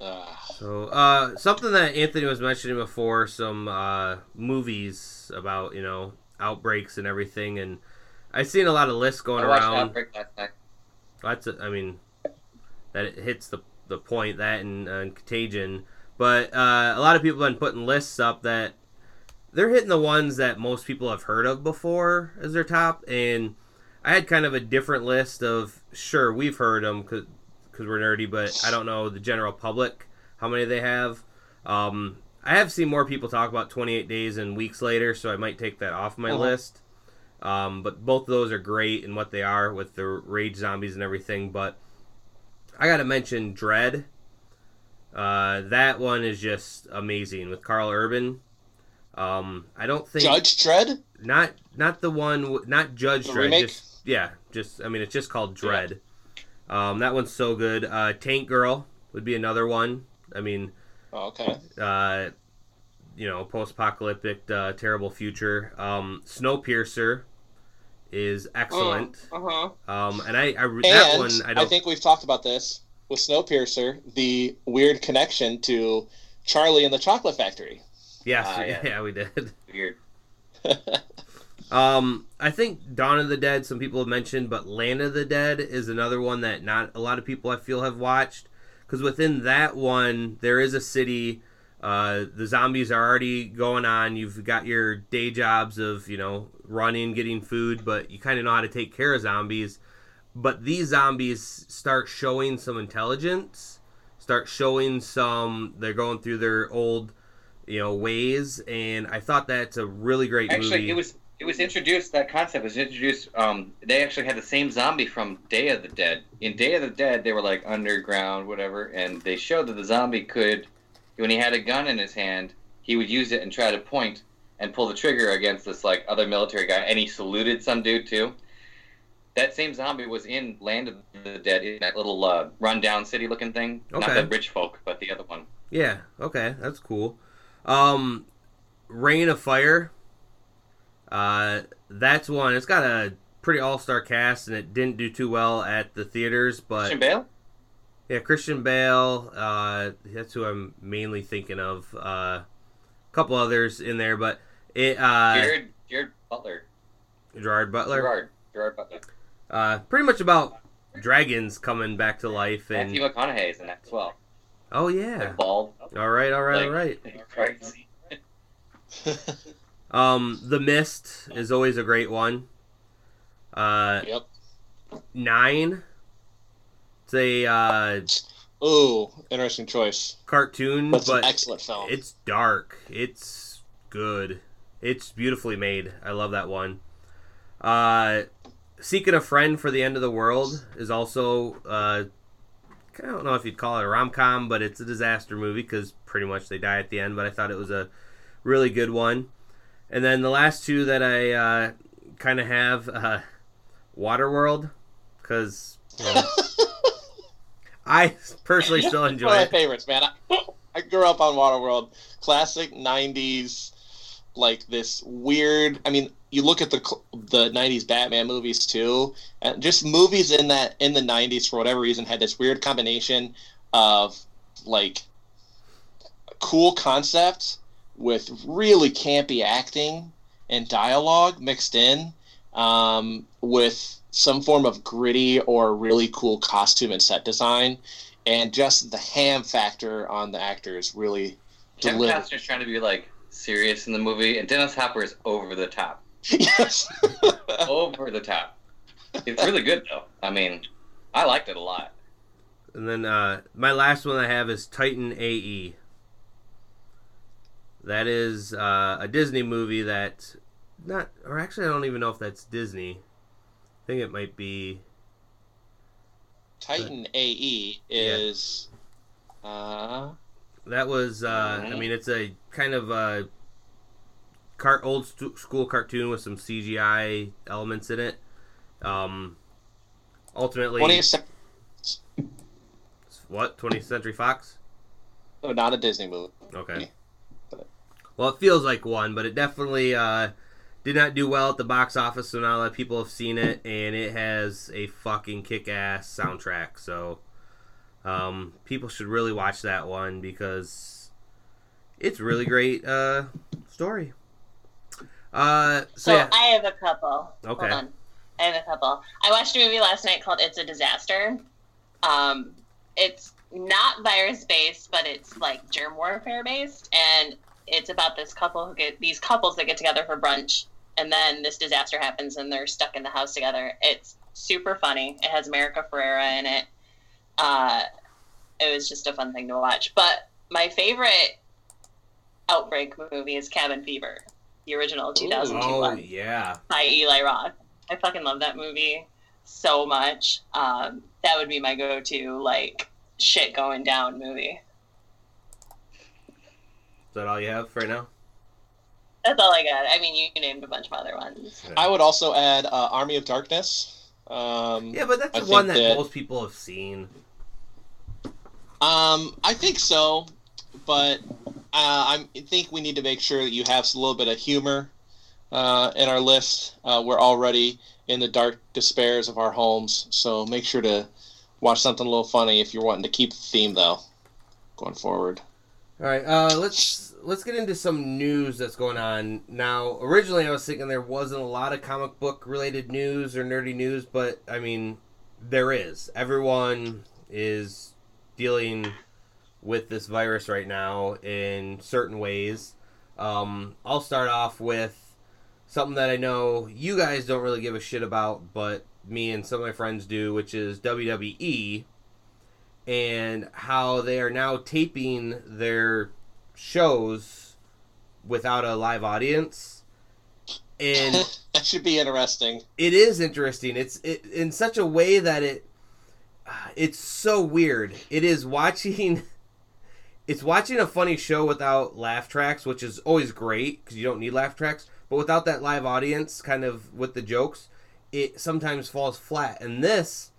Uh, So, uh, something that Anthony was mentioning before, some uh, movies about you know outbreaks and everything, and I've seen a lot of lists going I around. Outbreak last night. That's a, I mean, that it hits the the point that and, uh, and Contagion, but uh, a lot of people have been putting lists up that they're hitting the ones that most people have heard of before as their top, and I had kind of a different list of sure we've heard them because we're nerdy, but I don't know the general public how many they have. Um, I have seen more people talk about 28 Days and Weeks Later, so I might take that off my Uh-huh. list. Um, but both of those are great in what they are with the rage zombies and everything. But I got to mention Dredd. Uh, that one is just amazing with Karl Urban. Um, I don't think Judge Dredd. not not the one not Judge The Dredd. remake? Just yeah, just I mean it's just called Dredd. Um, that one's so good. Uh, Tank Girl would be another one. I mean, Oh, okay. uh, you know, post-apocalyptic, uh, terrible future. Um, Snowpiercer is excellent. Uh-huh. Um, and I, I that one I I, don't. think we've talked about this with Snowpiercer, the weird connection to Charlie and the Chocolate Factory. yes, Ah, yeah. yeah. we did. Weird. Um, I think Dawn of the Dead. Some people have mentioned, but Land of the Dead is another one that not a lot of people I feel have watched because within that one there is a city. Uh, the zombies are already going on. You've got your day jobs of you know running, getting food, but you kind of know how to take care of zombies. But these zombies start showing some intelligence, start showing some. They're going through their old, you know, ways, and I thought that's a really great Actually, movie. it was it was introduced. That concept was introduced. Um, they actually had the same zombie from Day of the Dead. In Day of the Dead, they were like underground, whatever, and they showed that the zombie could, when he had a gun in his hand, he would use it and try to point and pull the trigger against this like other military guy, and he saluted some dude too. That same zombie was in Land of the Dead in that little uh, rundown city looking thing. Okay. Not the rich folk, but the other one. Yeah, okay, that's cool. Um Reign of Fire. Uh that's one. It's got a pretty all-star cast and it didn't do too well at the theaters, but Christian Bale. yeah, Christian Bale, uh that's who I'm mainly thinking of. Uh a couple others in there, but it uh Jared Jared Butler. Gerard Butler. Gerard Gerard Butler. Uh pretty much about dragons coming back to life and Matthew McConaughey's in that as well. Oh yeah. Like bald. All right, all right, all Like- right. Crazy. Um, The Mist is always a great one. Uh, yep. Nine. It's a uh, Ooh, interesting choice. cartoon, That's but an excellent film. it's dark. It's good. It's beautifully made. I love that one. Uh, Seeking a Friend for the End of the World is also. Uh, I don't know if you'd call it a rom com, but it's a disaster movie because pretty much they die at the end. But I thought it was a really good one. And then the last two that I uh, kind of have uh, Waterworld because I personally still enjoy One of it. my favorites, man. I, I grew up on Waterworld, classic '90s, like this weird. I mean, you look at the the '90s Batman movies too, and just movies in that in the '90s for whatever reason had this weird combination of like cool concept with really campy acting and dialogue mixed in um, with some form of gritty or really cool costume and set design and just the ham factor on the actors really Kevin delivered. Costner's trying to be like serious in the movie, and Dennis Hopper is over the top. yes. Over the top. It's really good though. I mean, I liked it a lot. And then uh, my last one I have is Titan AE. That is uh, a Disney movie that not, or actually I don't even know if that's Disney. I think it might be. Titan AE is uh That was. Uh, I Mhm. mean, it's a kind of a car- old stu- school cartoon with some CGI elements in it. Um, ultimately, 20th cent- what 20th Century Fox? oh, not a Disney movie. Okay. Well, it feels like one, but it definitely uh, did not do well at the box office. So now that people have seen it, and it has a fucking kick-ass soundtrack, so um, people should really watch that one because it's really great uh, story. Uh, so So yeah, I have a couple. Okay. Hold on. I have a couple. I watched a movie last night called It's a Disaster. Um, it's not virus based, but it's like germ warfare based, and it's about this couple who get these couples that get together for brunch, and then this disaster happens, and they're stuck in the house together. It's super funny. It has America Ferrera in it. Uh, it was just a fun thing to watch. But my favorite outbreak movie is Cabin Fever, the original 2002 oh one yeah, by Eli Roth. I fucking love that movie so much. Um, that would be my go-to like shit going down movie. Is that all you have for right now? That's all I got. I mean, you named a bunch of other ones. I would also add uh, Army of Darkness. Um, Yeah, but that's I the one that, that- most people have seen. Um, I think so, but uh, I think we need to make sure that you have a little bit of humor uh, in our list. Uh, we're already in the dark despairs of our homes, so make sure to watch something a little funny if you're wanting to keep the theme, though, going forward. All right, uh, let's let's get into some news that's going on now. Originally, I was thinking there wasn't a lot of comic book related news or nerdy news, but I mean, there is. Everyone is dealing with this virus right now in certain ways. Um, I'll start off with something that I know you guys don't really give a shit about, but me and some of my friends do, which is WWE and how they are now taping their shows without a live audience. And that should be interesting. it is interesting. It's it, in such a way that it uh, it's so weird. It is watching it's watching a funny show without laugh tracks, which is always great because you don't need laugh tracks. But without that live audience, kind of with the jokes, it sometimes falls flat. And this,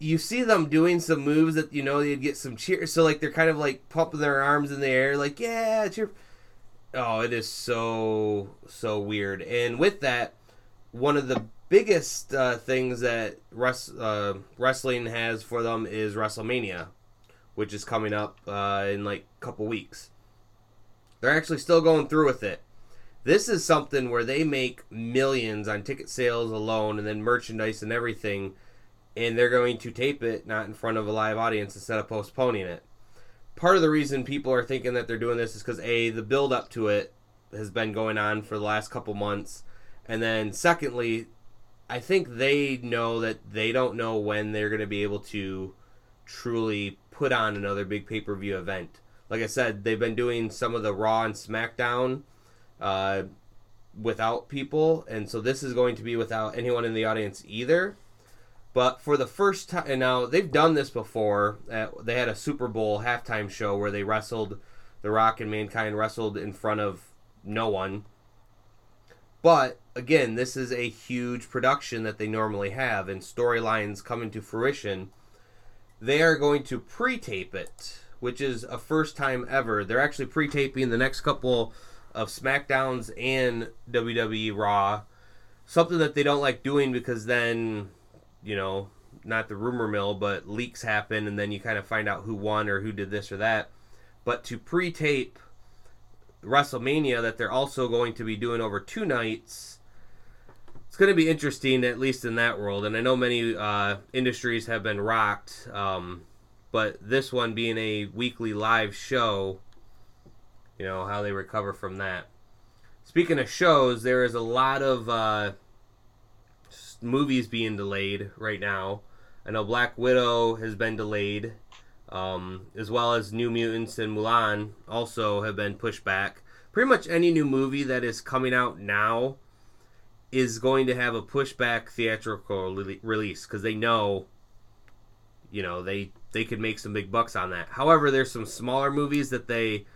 you see them doing some moves that you know they'd get some cheers. So like they're kind of like pumping their arms in the air, like yeah, cheer. Oh, it is so so weird. And with that, one of the biggest uh, things that res- uh, wrestling has for them is WrestleMania, which is coming up uh, in like a couple weeks. They're actually still going through with it. This is something where they make millions on ticket sales alone, and then merchandise and everything, and they're going to tape it not in front of a live audience instead of postponing it. part of the reason people are thinking that they're doing this is because a the build up to it has been going on for the last couple months, and then secondly, I think they know that they don't know when they're going to be able to truly put on another big pay per view event. Like I said, they've been doing some of the Raw and SmackDown uh, without people, and so this is going to be without anyone in the audience either. But for the first time, and now they've done this before. At, they had a Super Bowl halftime show where they wrestled, The Rock and Mankind wrestled in front of no one. But again, this is a huge production that they normally have, and storylines coming to fruition. They are going to pre tape it, which is a first time ever. They're actually pre taping the next couple of SmackDowns and WWE Raw. Something that they don't like doing because then, you know, not the rumor mill, but leaks happen, and then you kind of find out who won or who did this or that. But to pre tape WrestleMania that they're also going to be doing over two nights. It's going to be interesting, at least in that world. And I know many uh, industries have been rocked, um, but this one being a weekly live show, you know, how they recover from that. Speaking of shows, there is a lot of uh, movies being delayed right now. I know Black Widow has been delayed um, as well as New Mutants and Mulan also have been pushed back. Pretty much any new movie that is coming out now is going to have a pushback theatrical release because they know, you know, they they could make some big bucks on that. However, there's some smaller movies that they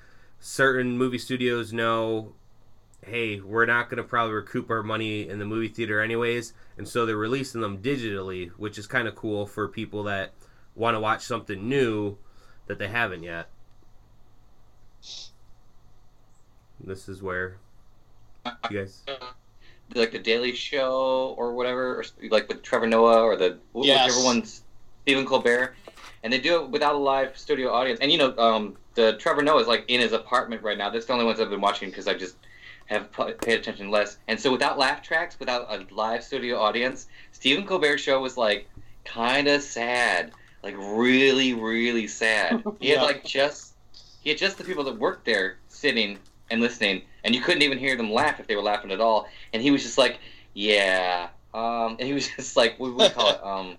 certain movie studios know hey, we're not going to probably recoup our money in the movie theater anyways, and so they're releasing them digitally, which is kind of cool for people that want to watch something new that they haven't yet. This is where you guys like the Daily Show or whatever, or like with Trevor Noah or the yes. whichever one's Stephen Colbert, and they do it without a live studio audience. And you know, um, the Trevor Noah is like in his apartment right now. That's the only ones I've been watching because I just have paid attention less. And so without laugh tracks, without a live studio audience, Stephen Colbert show was like kind of sad like really, really sad. He had like just he had just the people that worked there sitting and listening, and you couldn't even hear them laugh if they were laughing at all. And he was just like, yeah, um, and he was just like, what we call it? Um,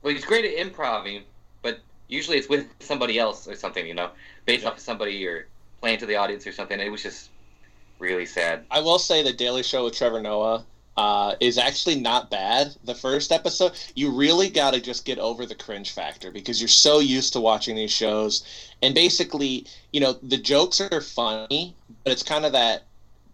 well, he's great at improvising, but usually it's with somebody else or something, you know, based yeah. off of somebody or playing to the audience or something. It was just really sad. I will say the Daily Show with Trevor Noah uh, is actually not bad. The first episode, you really got to just get over the cringe factor because you're so used to watching these shows, and basically, you know, the jokes are funny, but it's kind of that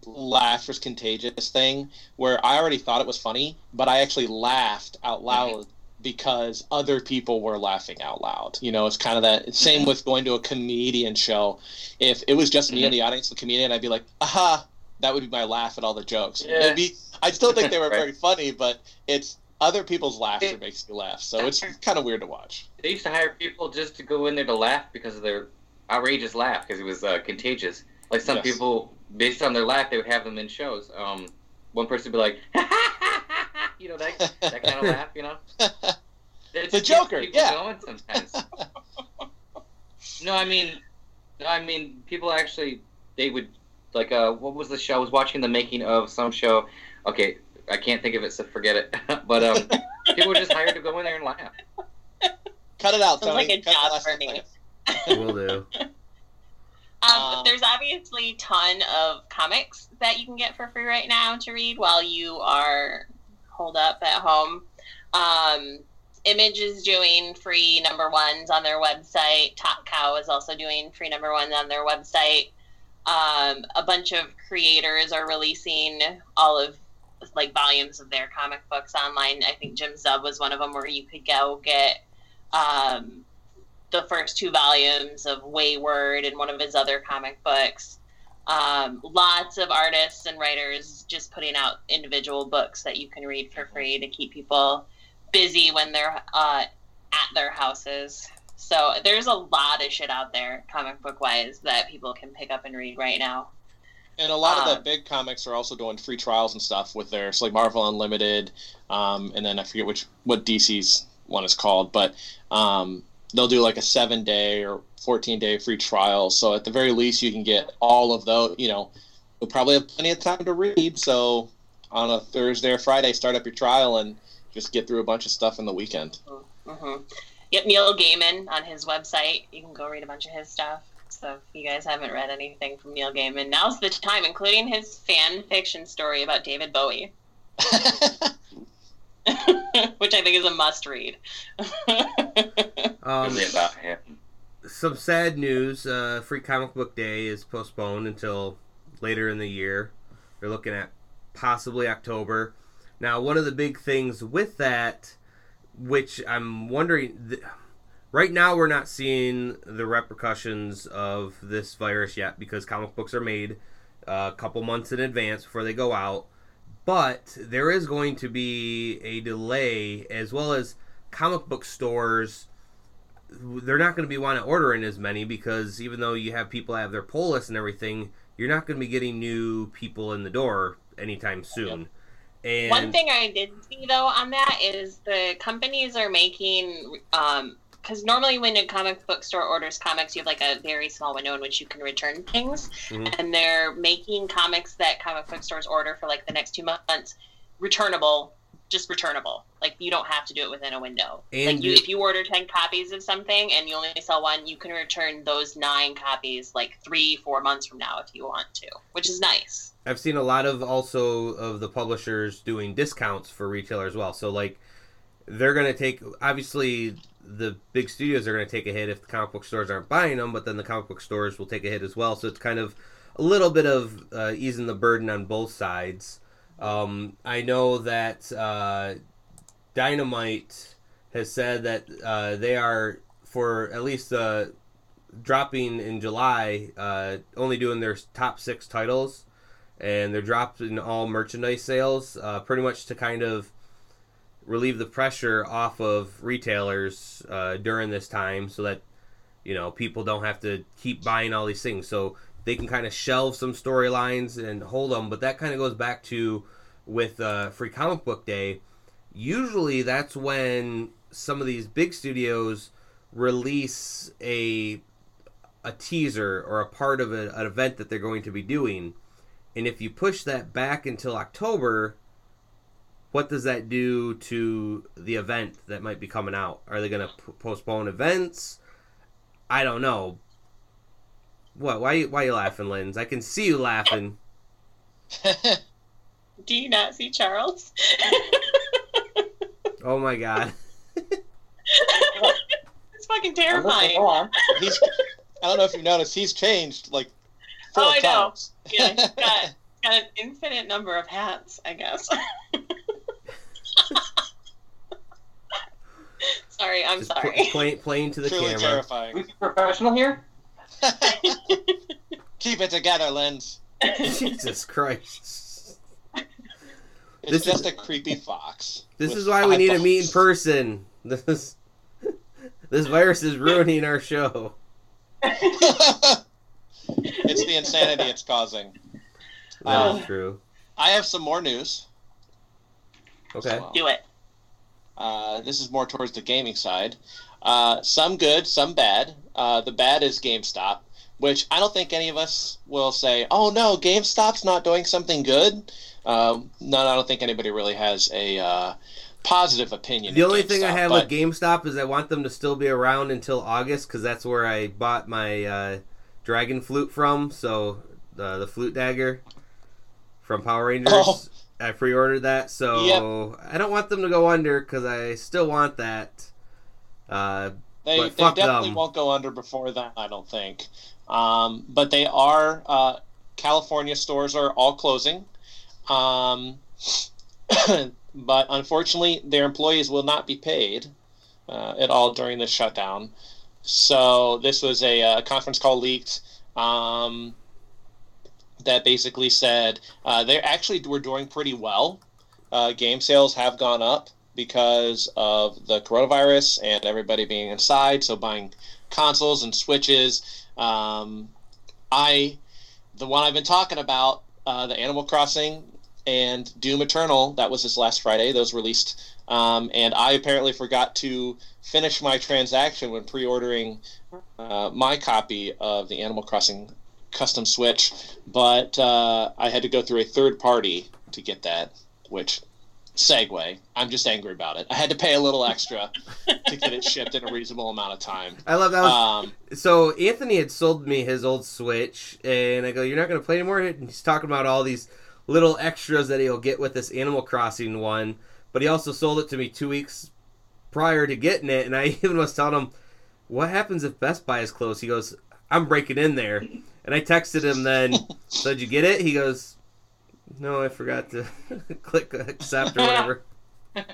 laugh is contagious thing where I already thought it was funny, but I actually laughed out loud because other people were laughing out loud. You know, it's kind of that same with going to a comedian show. If it was just me in mm-hmm. the audience, the comedian, I'd be like, aha, that would be my laugh at all the jokes. Yeah. Be I still think they were right. very funny, but it's other people's laughter it, makes you laugh, so it's kind of weird to watch. They used to hire people just to go in there to laugh because of their outrageous laugh because it was uh, contagious. Like some yes. people, based on their laugh, they would have them in shows. Um, one person would be like, you know that that kind of laugh, you know. It's the Joker, yeah. Going sometimes. no, I mean, no, I mean, people actually they would like uh, what was the show? I was watching the making of some show okay, I can't think of it, so forget it. but um, people were just hired to go in there and laugh. Cut it out, Sounds Tony. like a Cut job for me. Will do. Um, um, there's obviously a ton of comics that you can get for free right now to read while you are holed up at home. Um, Image is doing free number ones on their website. Top Cow is also doing free number ones on their website. Um, a bunch of creators are releasing all of like volumes of their comic books online. I think Jim Zub was one of them where you could go get um, the first two volumes of Wayward and one of his other comic books. Um, lots of artists and writers just putting out individual books that you can read for free to keep people busy when they're uh, at their houses. So there's a lot of shit out there, comic book wise, that people can pick up and read right now. And a lot um, of the um, big comics are also doing free trials and stuff with their so like Marvel Unlimited, um, and then I forget which what DC's one is called, but um, they'll do like a seven day or 14 day free trial. So at the very least, you can get all of those. You know, you'll probably have plenty of time to read. So on a Thursday or Friday, start up your trial and just get through a bunch of stuff in the weekend. Mm-hmm. Yep, Neil Gaiman on his website. You can go read a bunch of his stuff. So if you guys haven't read anything from Neil Gaiman, now's the time, including his fan fiction story about David Bowie. Which I think is a must read. Um, Really about him. some sad news. Uh, Free Comic Book Day is postponed until later in the year. They're looking at possibly October. Now, one of the big things with that, which I'm wondering, th- right now we're not seeing the repercussions of this virus yet because comic books are made uh, a couple months in advance before they go out. But there is going to be a delay, as well as comic book stores they're not going to be wanting to order in as many because even though you have people have their pull list and everything, you're not going to be getting new people in the door anytime soon. And One thing I did see though on that is the companies are making um, because normally when a comic book store orders comics, you have like a very small window in which you can return things, Mhm. and they're making comics that comic book stores order for like the next two months returnable, just returnable. Like you don't have to do it within a window. And like you, you- if you order ten copies of something and you only sell one, you can return those nine copies like three, four months from now if you want to, which is nice. I've seen a lot of also of the publishers doing discounts for retailers as well. So like they're going to take obviously the big studios are going to take a hit if the comic book stores aren't buying them, but then the comic book stores will take a hit as well. So it's kind of a little bit of uh, easing the burden on both sides. Um, I know that uh, Dynamite has said that uh, they are for at least uh, dropping in July, uh, only doing their top six titles, and they're dropping all merchandise sales, uh, pretty much to kind of relieve the pressure off of retailers uh, during this time, so that you know people don't have to keep buying all these things. So they can kind of shelve some storylines and hold them. But that kind of goes back to with uh, Free Comic Book Day. Usually, that's when some of these big studios release a a teaser or a part of a, an event that they're going to be doing. And if you push that back until October, what does that do to the event that might be coming out? Are they going to p- postpone events? I don't know. What? Why? you- Why you laughing, Lens? I can see you laughing. Do you not see Charles? Oh my god. it's fucking I'm listening, terrifying. he's I don't know if you've noticed he's changed like four Oh, I know. Yeah, he's got, got an infinite number of hats, I guess. Sorry, I'm Just pl- sorry. play, playing to the Truly camera. terrifying. We professional here? Keep it together, Lens. Jesus Christ. It's This is- just a creepy fox. This is why we need to meet in person. This this virus is ruining our show. it's the insanity it's causing. That Uh, is true. I have some more news. Okay. So, Do it. Uh, this is more towards the gaming side. Uh, some good, some bad. Uh, the bad is GameStop, which I don't think any of us will say, "Oh no, GameStop's not doing something good." Um, no, I don't think anybody really has a uh, positive opinion. The only thing I have but- with GameStop is I want them to still be around until August because that's where I bought my uh, dragon flute from. So the flute dagger from Power Rangers, Oh. I pre-ordered that. So I don't want them to go under because I still want that. Uh, They, they definitely them. won't go under before that, I don't think. Um, but they are, uh, California stores are all closing. Um, but unfortunately, their employees will not be paid uh, at all during the shutdown. So this was a, uh conference call leaked um, that basically said uh, they actually were doing pretty well. Uh, game sales have gone up because of the coronavirus and everybody being inside. So buying consoles and switches. Um, I, the one I've been talking about, uh, the Animal Crossing and Doom Eternal. That was this last Friday. Those released Um, and I apparently forgot to finish my transaction when pre-ordering uh, my copy of the Animal Crossing custom Switch, but uh, I had to go through a third party to get that, which segue. I'm just angry about it. I had to pay a little extra to get it shipped in a reasonable amount of time. I love that. Was, um, so Anthony had sold me his old Switch, and I go, "You're not going to play anymore." And he's talking about all these little extras that he'll get with this Animal Crossing one, but he also sold it to me two weeks prior to getting it, and I even was telling him, "What happens if Best Buy is closed?" He goes, "I'm breaking in there," and I texted him then, "So did you get it?" He goes no, I forgot to click accept or whatever.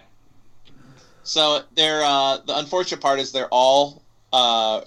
So they're uh, the unfortunate part is they're all uh,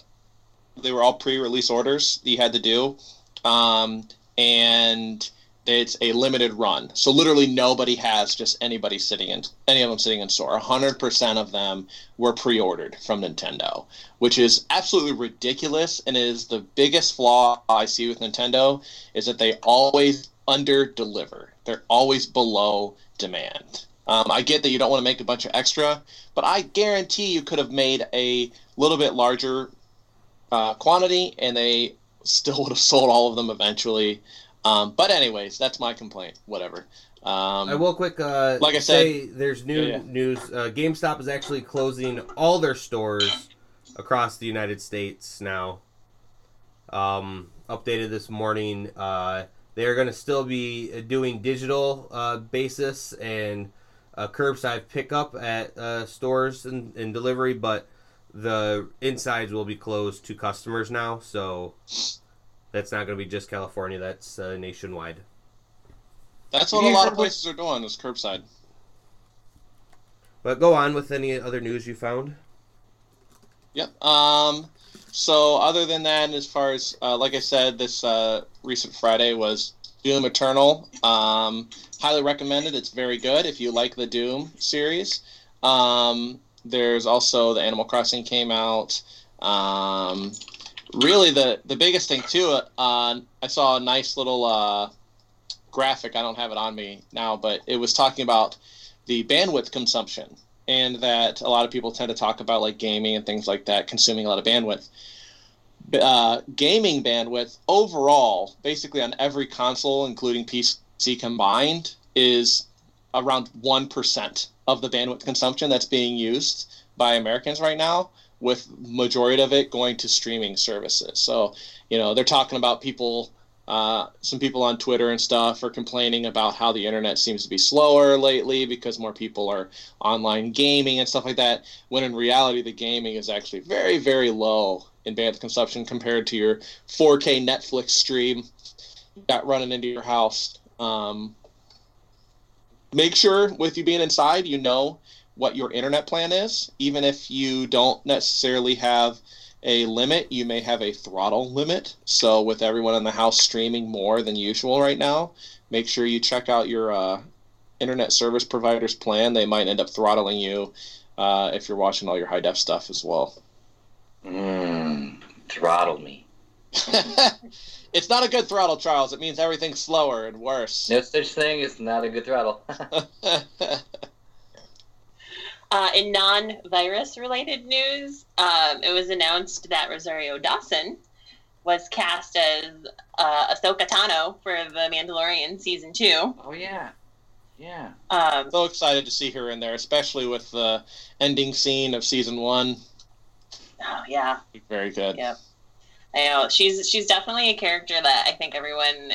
they were all pre-release orders that you had to do, um, and it's a limited run. So literally nobody has just anybody sitting in any of them sitting in store. hundred percent of them were pre-ordered from Nintendo, which is absolutely ridiculous and is the biggest flaw I see with Nintendo is that they always under deliver. They're always below demand. Um, I get that you don't want to make a bunch of extra, but I guarantee you could have made a little bit larger uh, quantity and they still would have sold all of them eventually. Um, but anyways, that's my complaint. Whatever. Um, I will quick, uh, like I say, there's new yeah, yeah. news. Uh, GameStop is actually closing all their stores across the United States now. Um, updated this morning. Uh, they're going to still be doing digital uh, basis and uh, curbside pickup at uh, stores and, and, delivery, but the insides will be closed to customers now. So that's not going to be just California. That's uh, nationwide. That's what a lot of places are doing is curbside. But go on with any other news you found. Yep. Um, so other than that, as far as uh, like I said, this uh, recent Friday was Doom Eternal. Um, highly recommended. It's very good if you like the Doom series. Um, there's also the Animal Crossing came out. Um, really, the the biggest thing too. Uh, I saw a nice little uh, graphic. I don't have it on me now, but it was talking about the bandwidth consumption and that a lot of people tend to talk about like gaming and things like that consuming a lot of bandwidth. Uh, gaming bandwidth overall, basically on every console, including PC combined, is around one percent of the bandwidth consumption that's being used by Americans right now, with majority of it going to streaming services. So, you know, they're talking about people uh, some people on Twitter and stuff are complaining about how the internet seems to be slower lately because more people are online gaming and stuff like that. When in reality, the gaming is actually very, very low in bandwidth consumption compared to your 4K Netflix stream got running into your house. Um, make sure with you being inside, you know what your internet plan is, even if you don't necessarily have a limit. You may have a throttle limit. So, with everyone in the house streaming more than usual right now, make sure you check out your uh, internet service provider's plan. They might end up throttling you uh, if you're watching all your high def stuff as well. Mm, throttle me. it's not a good throttle, Charles. It means everything's slower and worse. No such thing. It's not a good throttle. Uh, in non-virus related news, um, it was announced that Rosario Dawson was cast as uh, Ahsoka Tano for The Mandalorian season two. Oh yeah, yeah. Um, so excited to see her in there, especially with the ending scene of season one. Oh yeah. Very good. Yep. I know she's she's definitely a character that I think everyone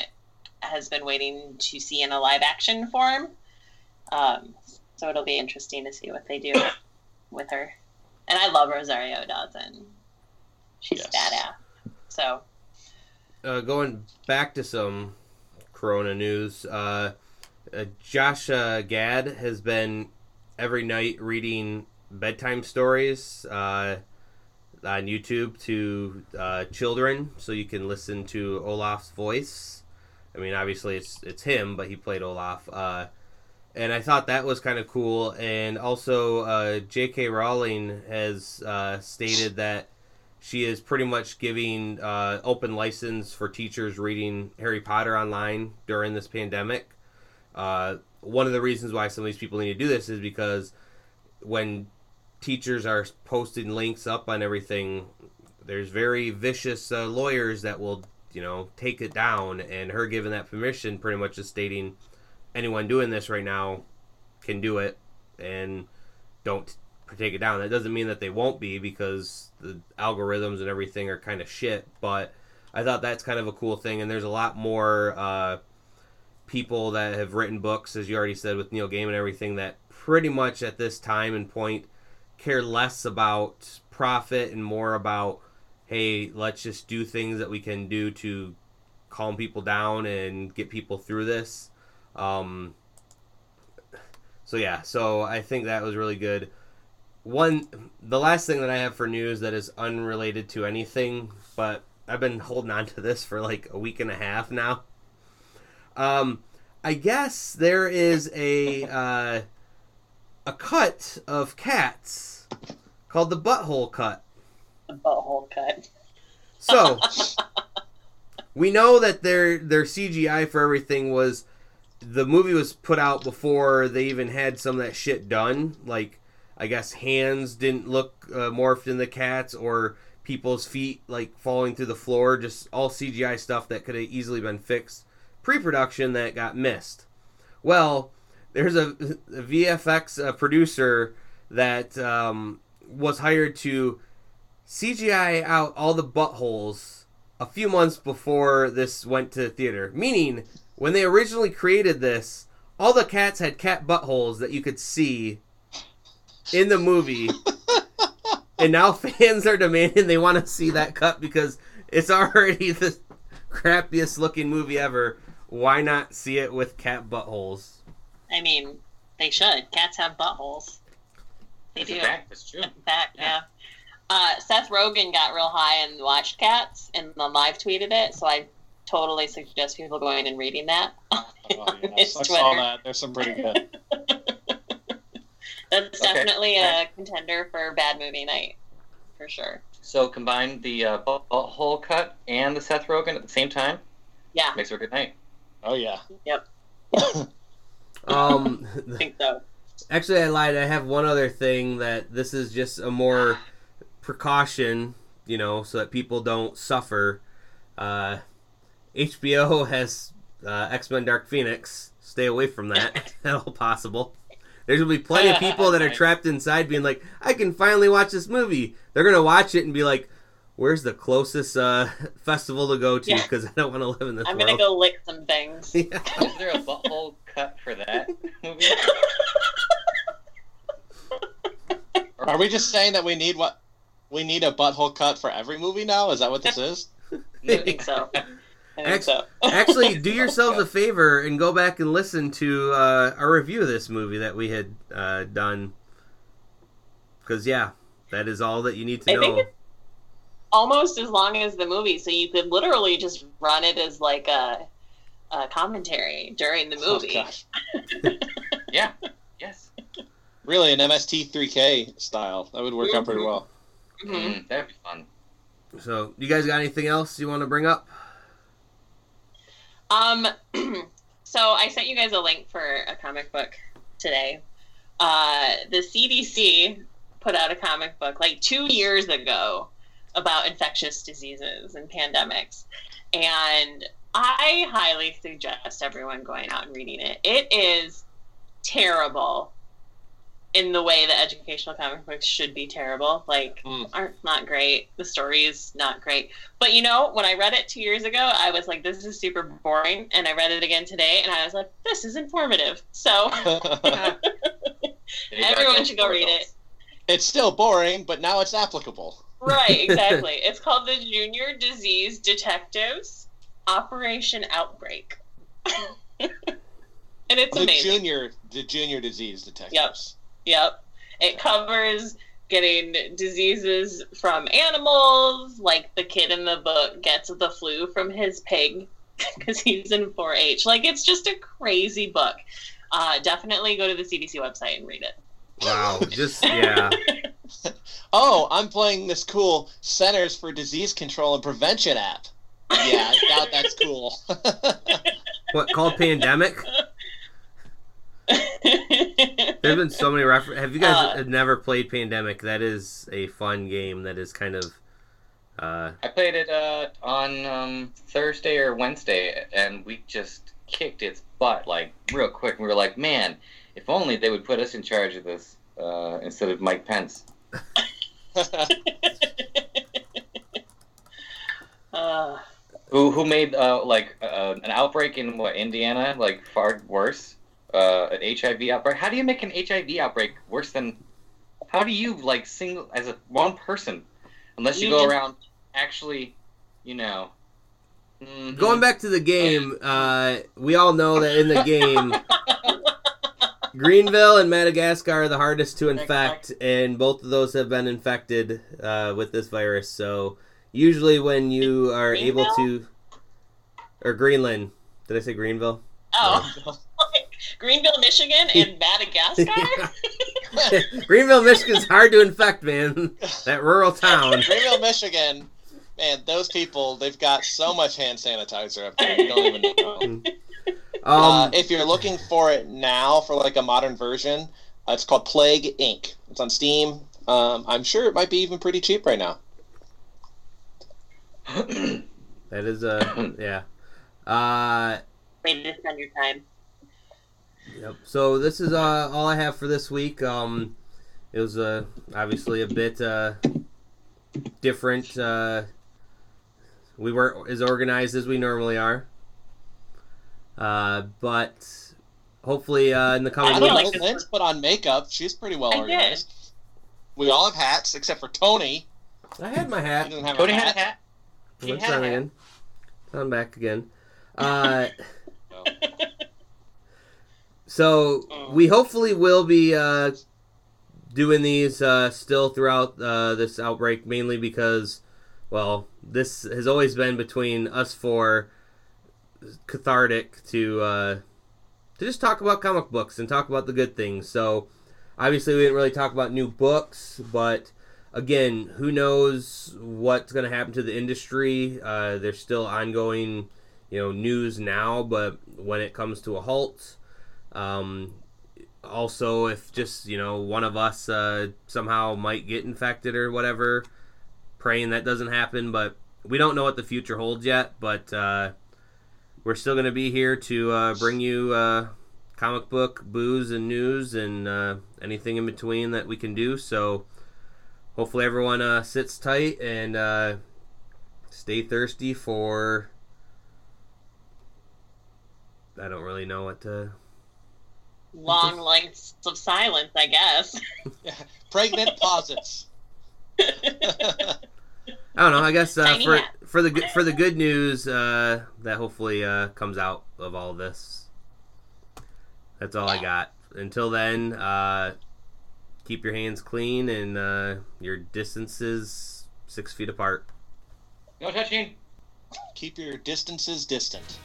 has been waiting to see in a live action form. Um, so it'll be interesting to see what they do with her. And I love Rosario Dawson. She's yes. badass. So, uh, going back to some Corona news, uh, uh, Josh uh, Gad has been every night reading bedtime stories uh, on YouTube to uh, children, so you can listen to Olaf's voice. I mean, obviously it's it's him, but he played Olaf. Uh, and I thought that was kind of cool. And also, uh, J.K. Rowling has uh, stated that she is pretty much giving uh, open license for teachers reading Harry Potter online during this pandemic. Uh, one of the reasons why some of these people need to do this is because when teachers are posting links up on everything, there's very vicious uh, lawyers that will, you know, take it down. And her giving that permission pretty much is stating anyone doing this right now can do it and don't take it down. That doesn't mean that they won't be because the algorithms and everything are kind of shit. But I thought that's kind of a cool thing. And there's a lot more uh, people that have written books, as you already said, with Neil Gaiman and everything, that pretty much at this time and point care less about profit and more about, hey, let's just do things that we can do to calm people down and get people through this. Um, so yeah, so I think that was really good. One, the last thing that I have for news that is unrelated to anything, but I've been holding on to this for like a week and a half now. Um, I guess there is a uh, a cut of cats called the butthole cut. The butthole cut. So we know that their their CGI for everything was the movie was put out before they even had some of that shit done. Like, I guess hands didn't look uh, morphed in the cats, or people's feet like falling through the floor. Just all CGI stuff that could have easily been fixed pre-production that got missed. Well, there's a, a VFX uh, producer that um, was hired to CGI out all the buttholes a few months before this went to the theater, meaning when they originally created this, all the cats had cat buttholes that you could see in the movie. and now fans are demanding they want to see that cut because it's already the crappiest looking movie ever. Why not see it with cat buttholes? I mean, they should. Cats have buttholes. They It's do. a fact. It's true. In fact, Yeah. yeah. Uh, Seth Rogen got real high and watched Cats and then live tweeted it, so I totally suggest people going and reading that. Oh, yes. His I saw that. There's some pretty good. That's Okay. definitely a contender for bad movie night, for sure. So combine the uh, butt- butthole cut and the Seth Rogen at the same time Yeah, makes for a good night. Oh yeah. Yep. um, I think so. actually, I lied. I have one other thing that this is just a more precaution, you know, so that people don't suffer. Uh, HBO has uh, X Men Dark Phoenix. Stay away from that at all possible. There's gonna be plenty of people that are trapped inside, being like, "I can finally watch this movie." They're gonna watch it and be like, "Where's the closest uh, festival to go to?" Yeah. Because I don't want to live in this I'm world. gonna go lick some things. Yeah. Is there a butthole cut for that movie? Are we just saying that we need what? We need a butthole cut for every movie now? Is that what this is? I think so. I Ex- so. Actually, do yourselves a favor and go back and listen to uh, our review of this movie that we had uh, done. Because yeah, that is all that you need to I know. think it's almost as long as the movie, so you could literally just run it as like a, a commentary during the Oh, movie. gosh. Yeah. Yes. Really, an MST 3K style. That would work out pretty well. Mhm. Mm, that'd be fun. So, you guys got anything else you want to bring up? Um, so I sent you guys a link for a comic book today. Uh, the CDC put out a comic book like two years ago about infectious diseases and pandemics, and I highly suggest everyone going out and reading it. It is terrible in the way that educational comic books should be terrible. Like, Mm. aren't not great. The story is not great. But you know, when I read it two years ago, I was like, "This is super boring," and I read it again today, and I was like, "This is informative." So Everyone should go for read it it's still boring, but now it's applicable. right, exactly. it's called the Junior Disease Detectives Operation Outbreak, and it's The amazing. junior, the junior disease detectives. Yep. It covers getting diseases from animals, like the kid in the book gets the flu from his pig because he's in 4 H. Like, it's just a crazy book. Uh, definitely go to the CDC website and read it. Wow, just yeah. Oh, I'm playing this cool Centers for Disease Control and Prevention app. Yeah, I doubt that's cool. What called pandemic? There's been so many references. Have you guys Uh, never played Pandemic? That is a fun game. That is kind of. Uh, I played it uh, on um, Thursday or Wednesday, and we just kicked its butt like real quick. We were like, man, if only they would put us in charge of this uh, instead of Mike Pence. Uh, Who who made uh, like uh, an outbreak in what Indiana like far worse? Uh, an HIV outbreak. How do you make an HIV outbreak worse than? How do you like single as a one person, unless you, You go just- around actually, you know. mhm. going back to the game, uh, we all know that in the game, Greenville and Madagascar are the hardest to infect, and both of those have been infected uh, with this virus. So usually, when you are able to, or Greenland, did I say Greenville? oh, Greenville, Michigan, and Madagascar. Greenville, Michigan's hard to infect, man. That rural town. Greenville, Michigan. Man, those people, they've got so much hand sanitizer up there. You don't even know. uh, Um, if you're looking for it now for like a modern version, uh, it's called Plague Inc. It's on Steam. Um, I'm sure it might be even pretty cheap right now. that is a yeah. Uh, Way to spend your time. Yep. So this is uh, all I have for this week. Um, it was uh, obviously a bit uh, different. Uh, we weren't as organized as we normally are, uh, but hopefully uh, in the I coming don't feel know. like weeks. this Lynn's put on makeup. She's pretty well I did. organized. We all have hats except for Tony. I had my hat. doesn't have Tony a had hat. a hat. He It's had a on hat. again. I'm back again. Uh, No. So Mm. we hopefully will be uh, doing these uh, still throughout uh, this outbreak, mainly because, well, this has always been between us four cathartic to uh, to just talk about comic books and talk about the good things. So obviously we didn't really talk about new books, but again, who knows what's going to happen to the industry? Uh, there's still ongoing, you know, news now, but when it comes to a halt. Um, also, if just you know one of us uh, somehow might get infected or whatever, praying that doesn't happen. But we don't know what the future holds yet. But uh, we're still going to be here to uh, bring you uh, comic book booze and news and uh, anything in between that we can do. So hopefully everyone uh, sits tight and stay thirsty for. I don't really know what to. Long lengths of silence, I guess. Pregnant pauses. I don't know. I guess uh, for hat. for the good for the good news uh, that hopefully uh, comes out of all this. That's all I got. Until then, uh, keep your hands clean and uh, your distances six feet apart. No touching. Keep your distances distant.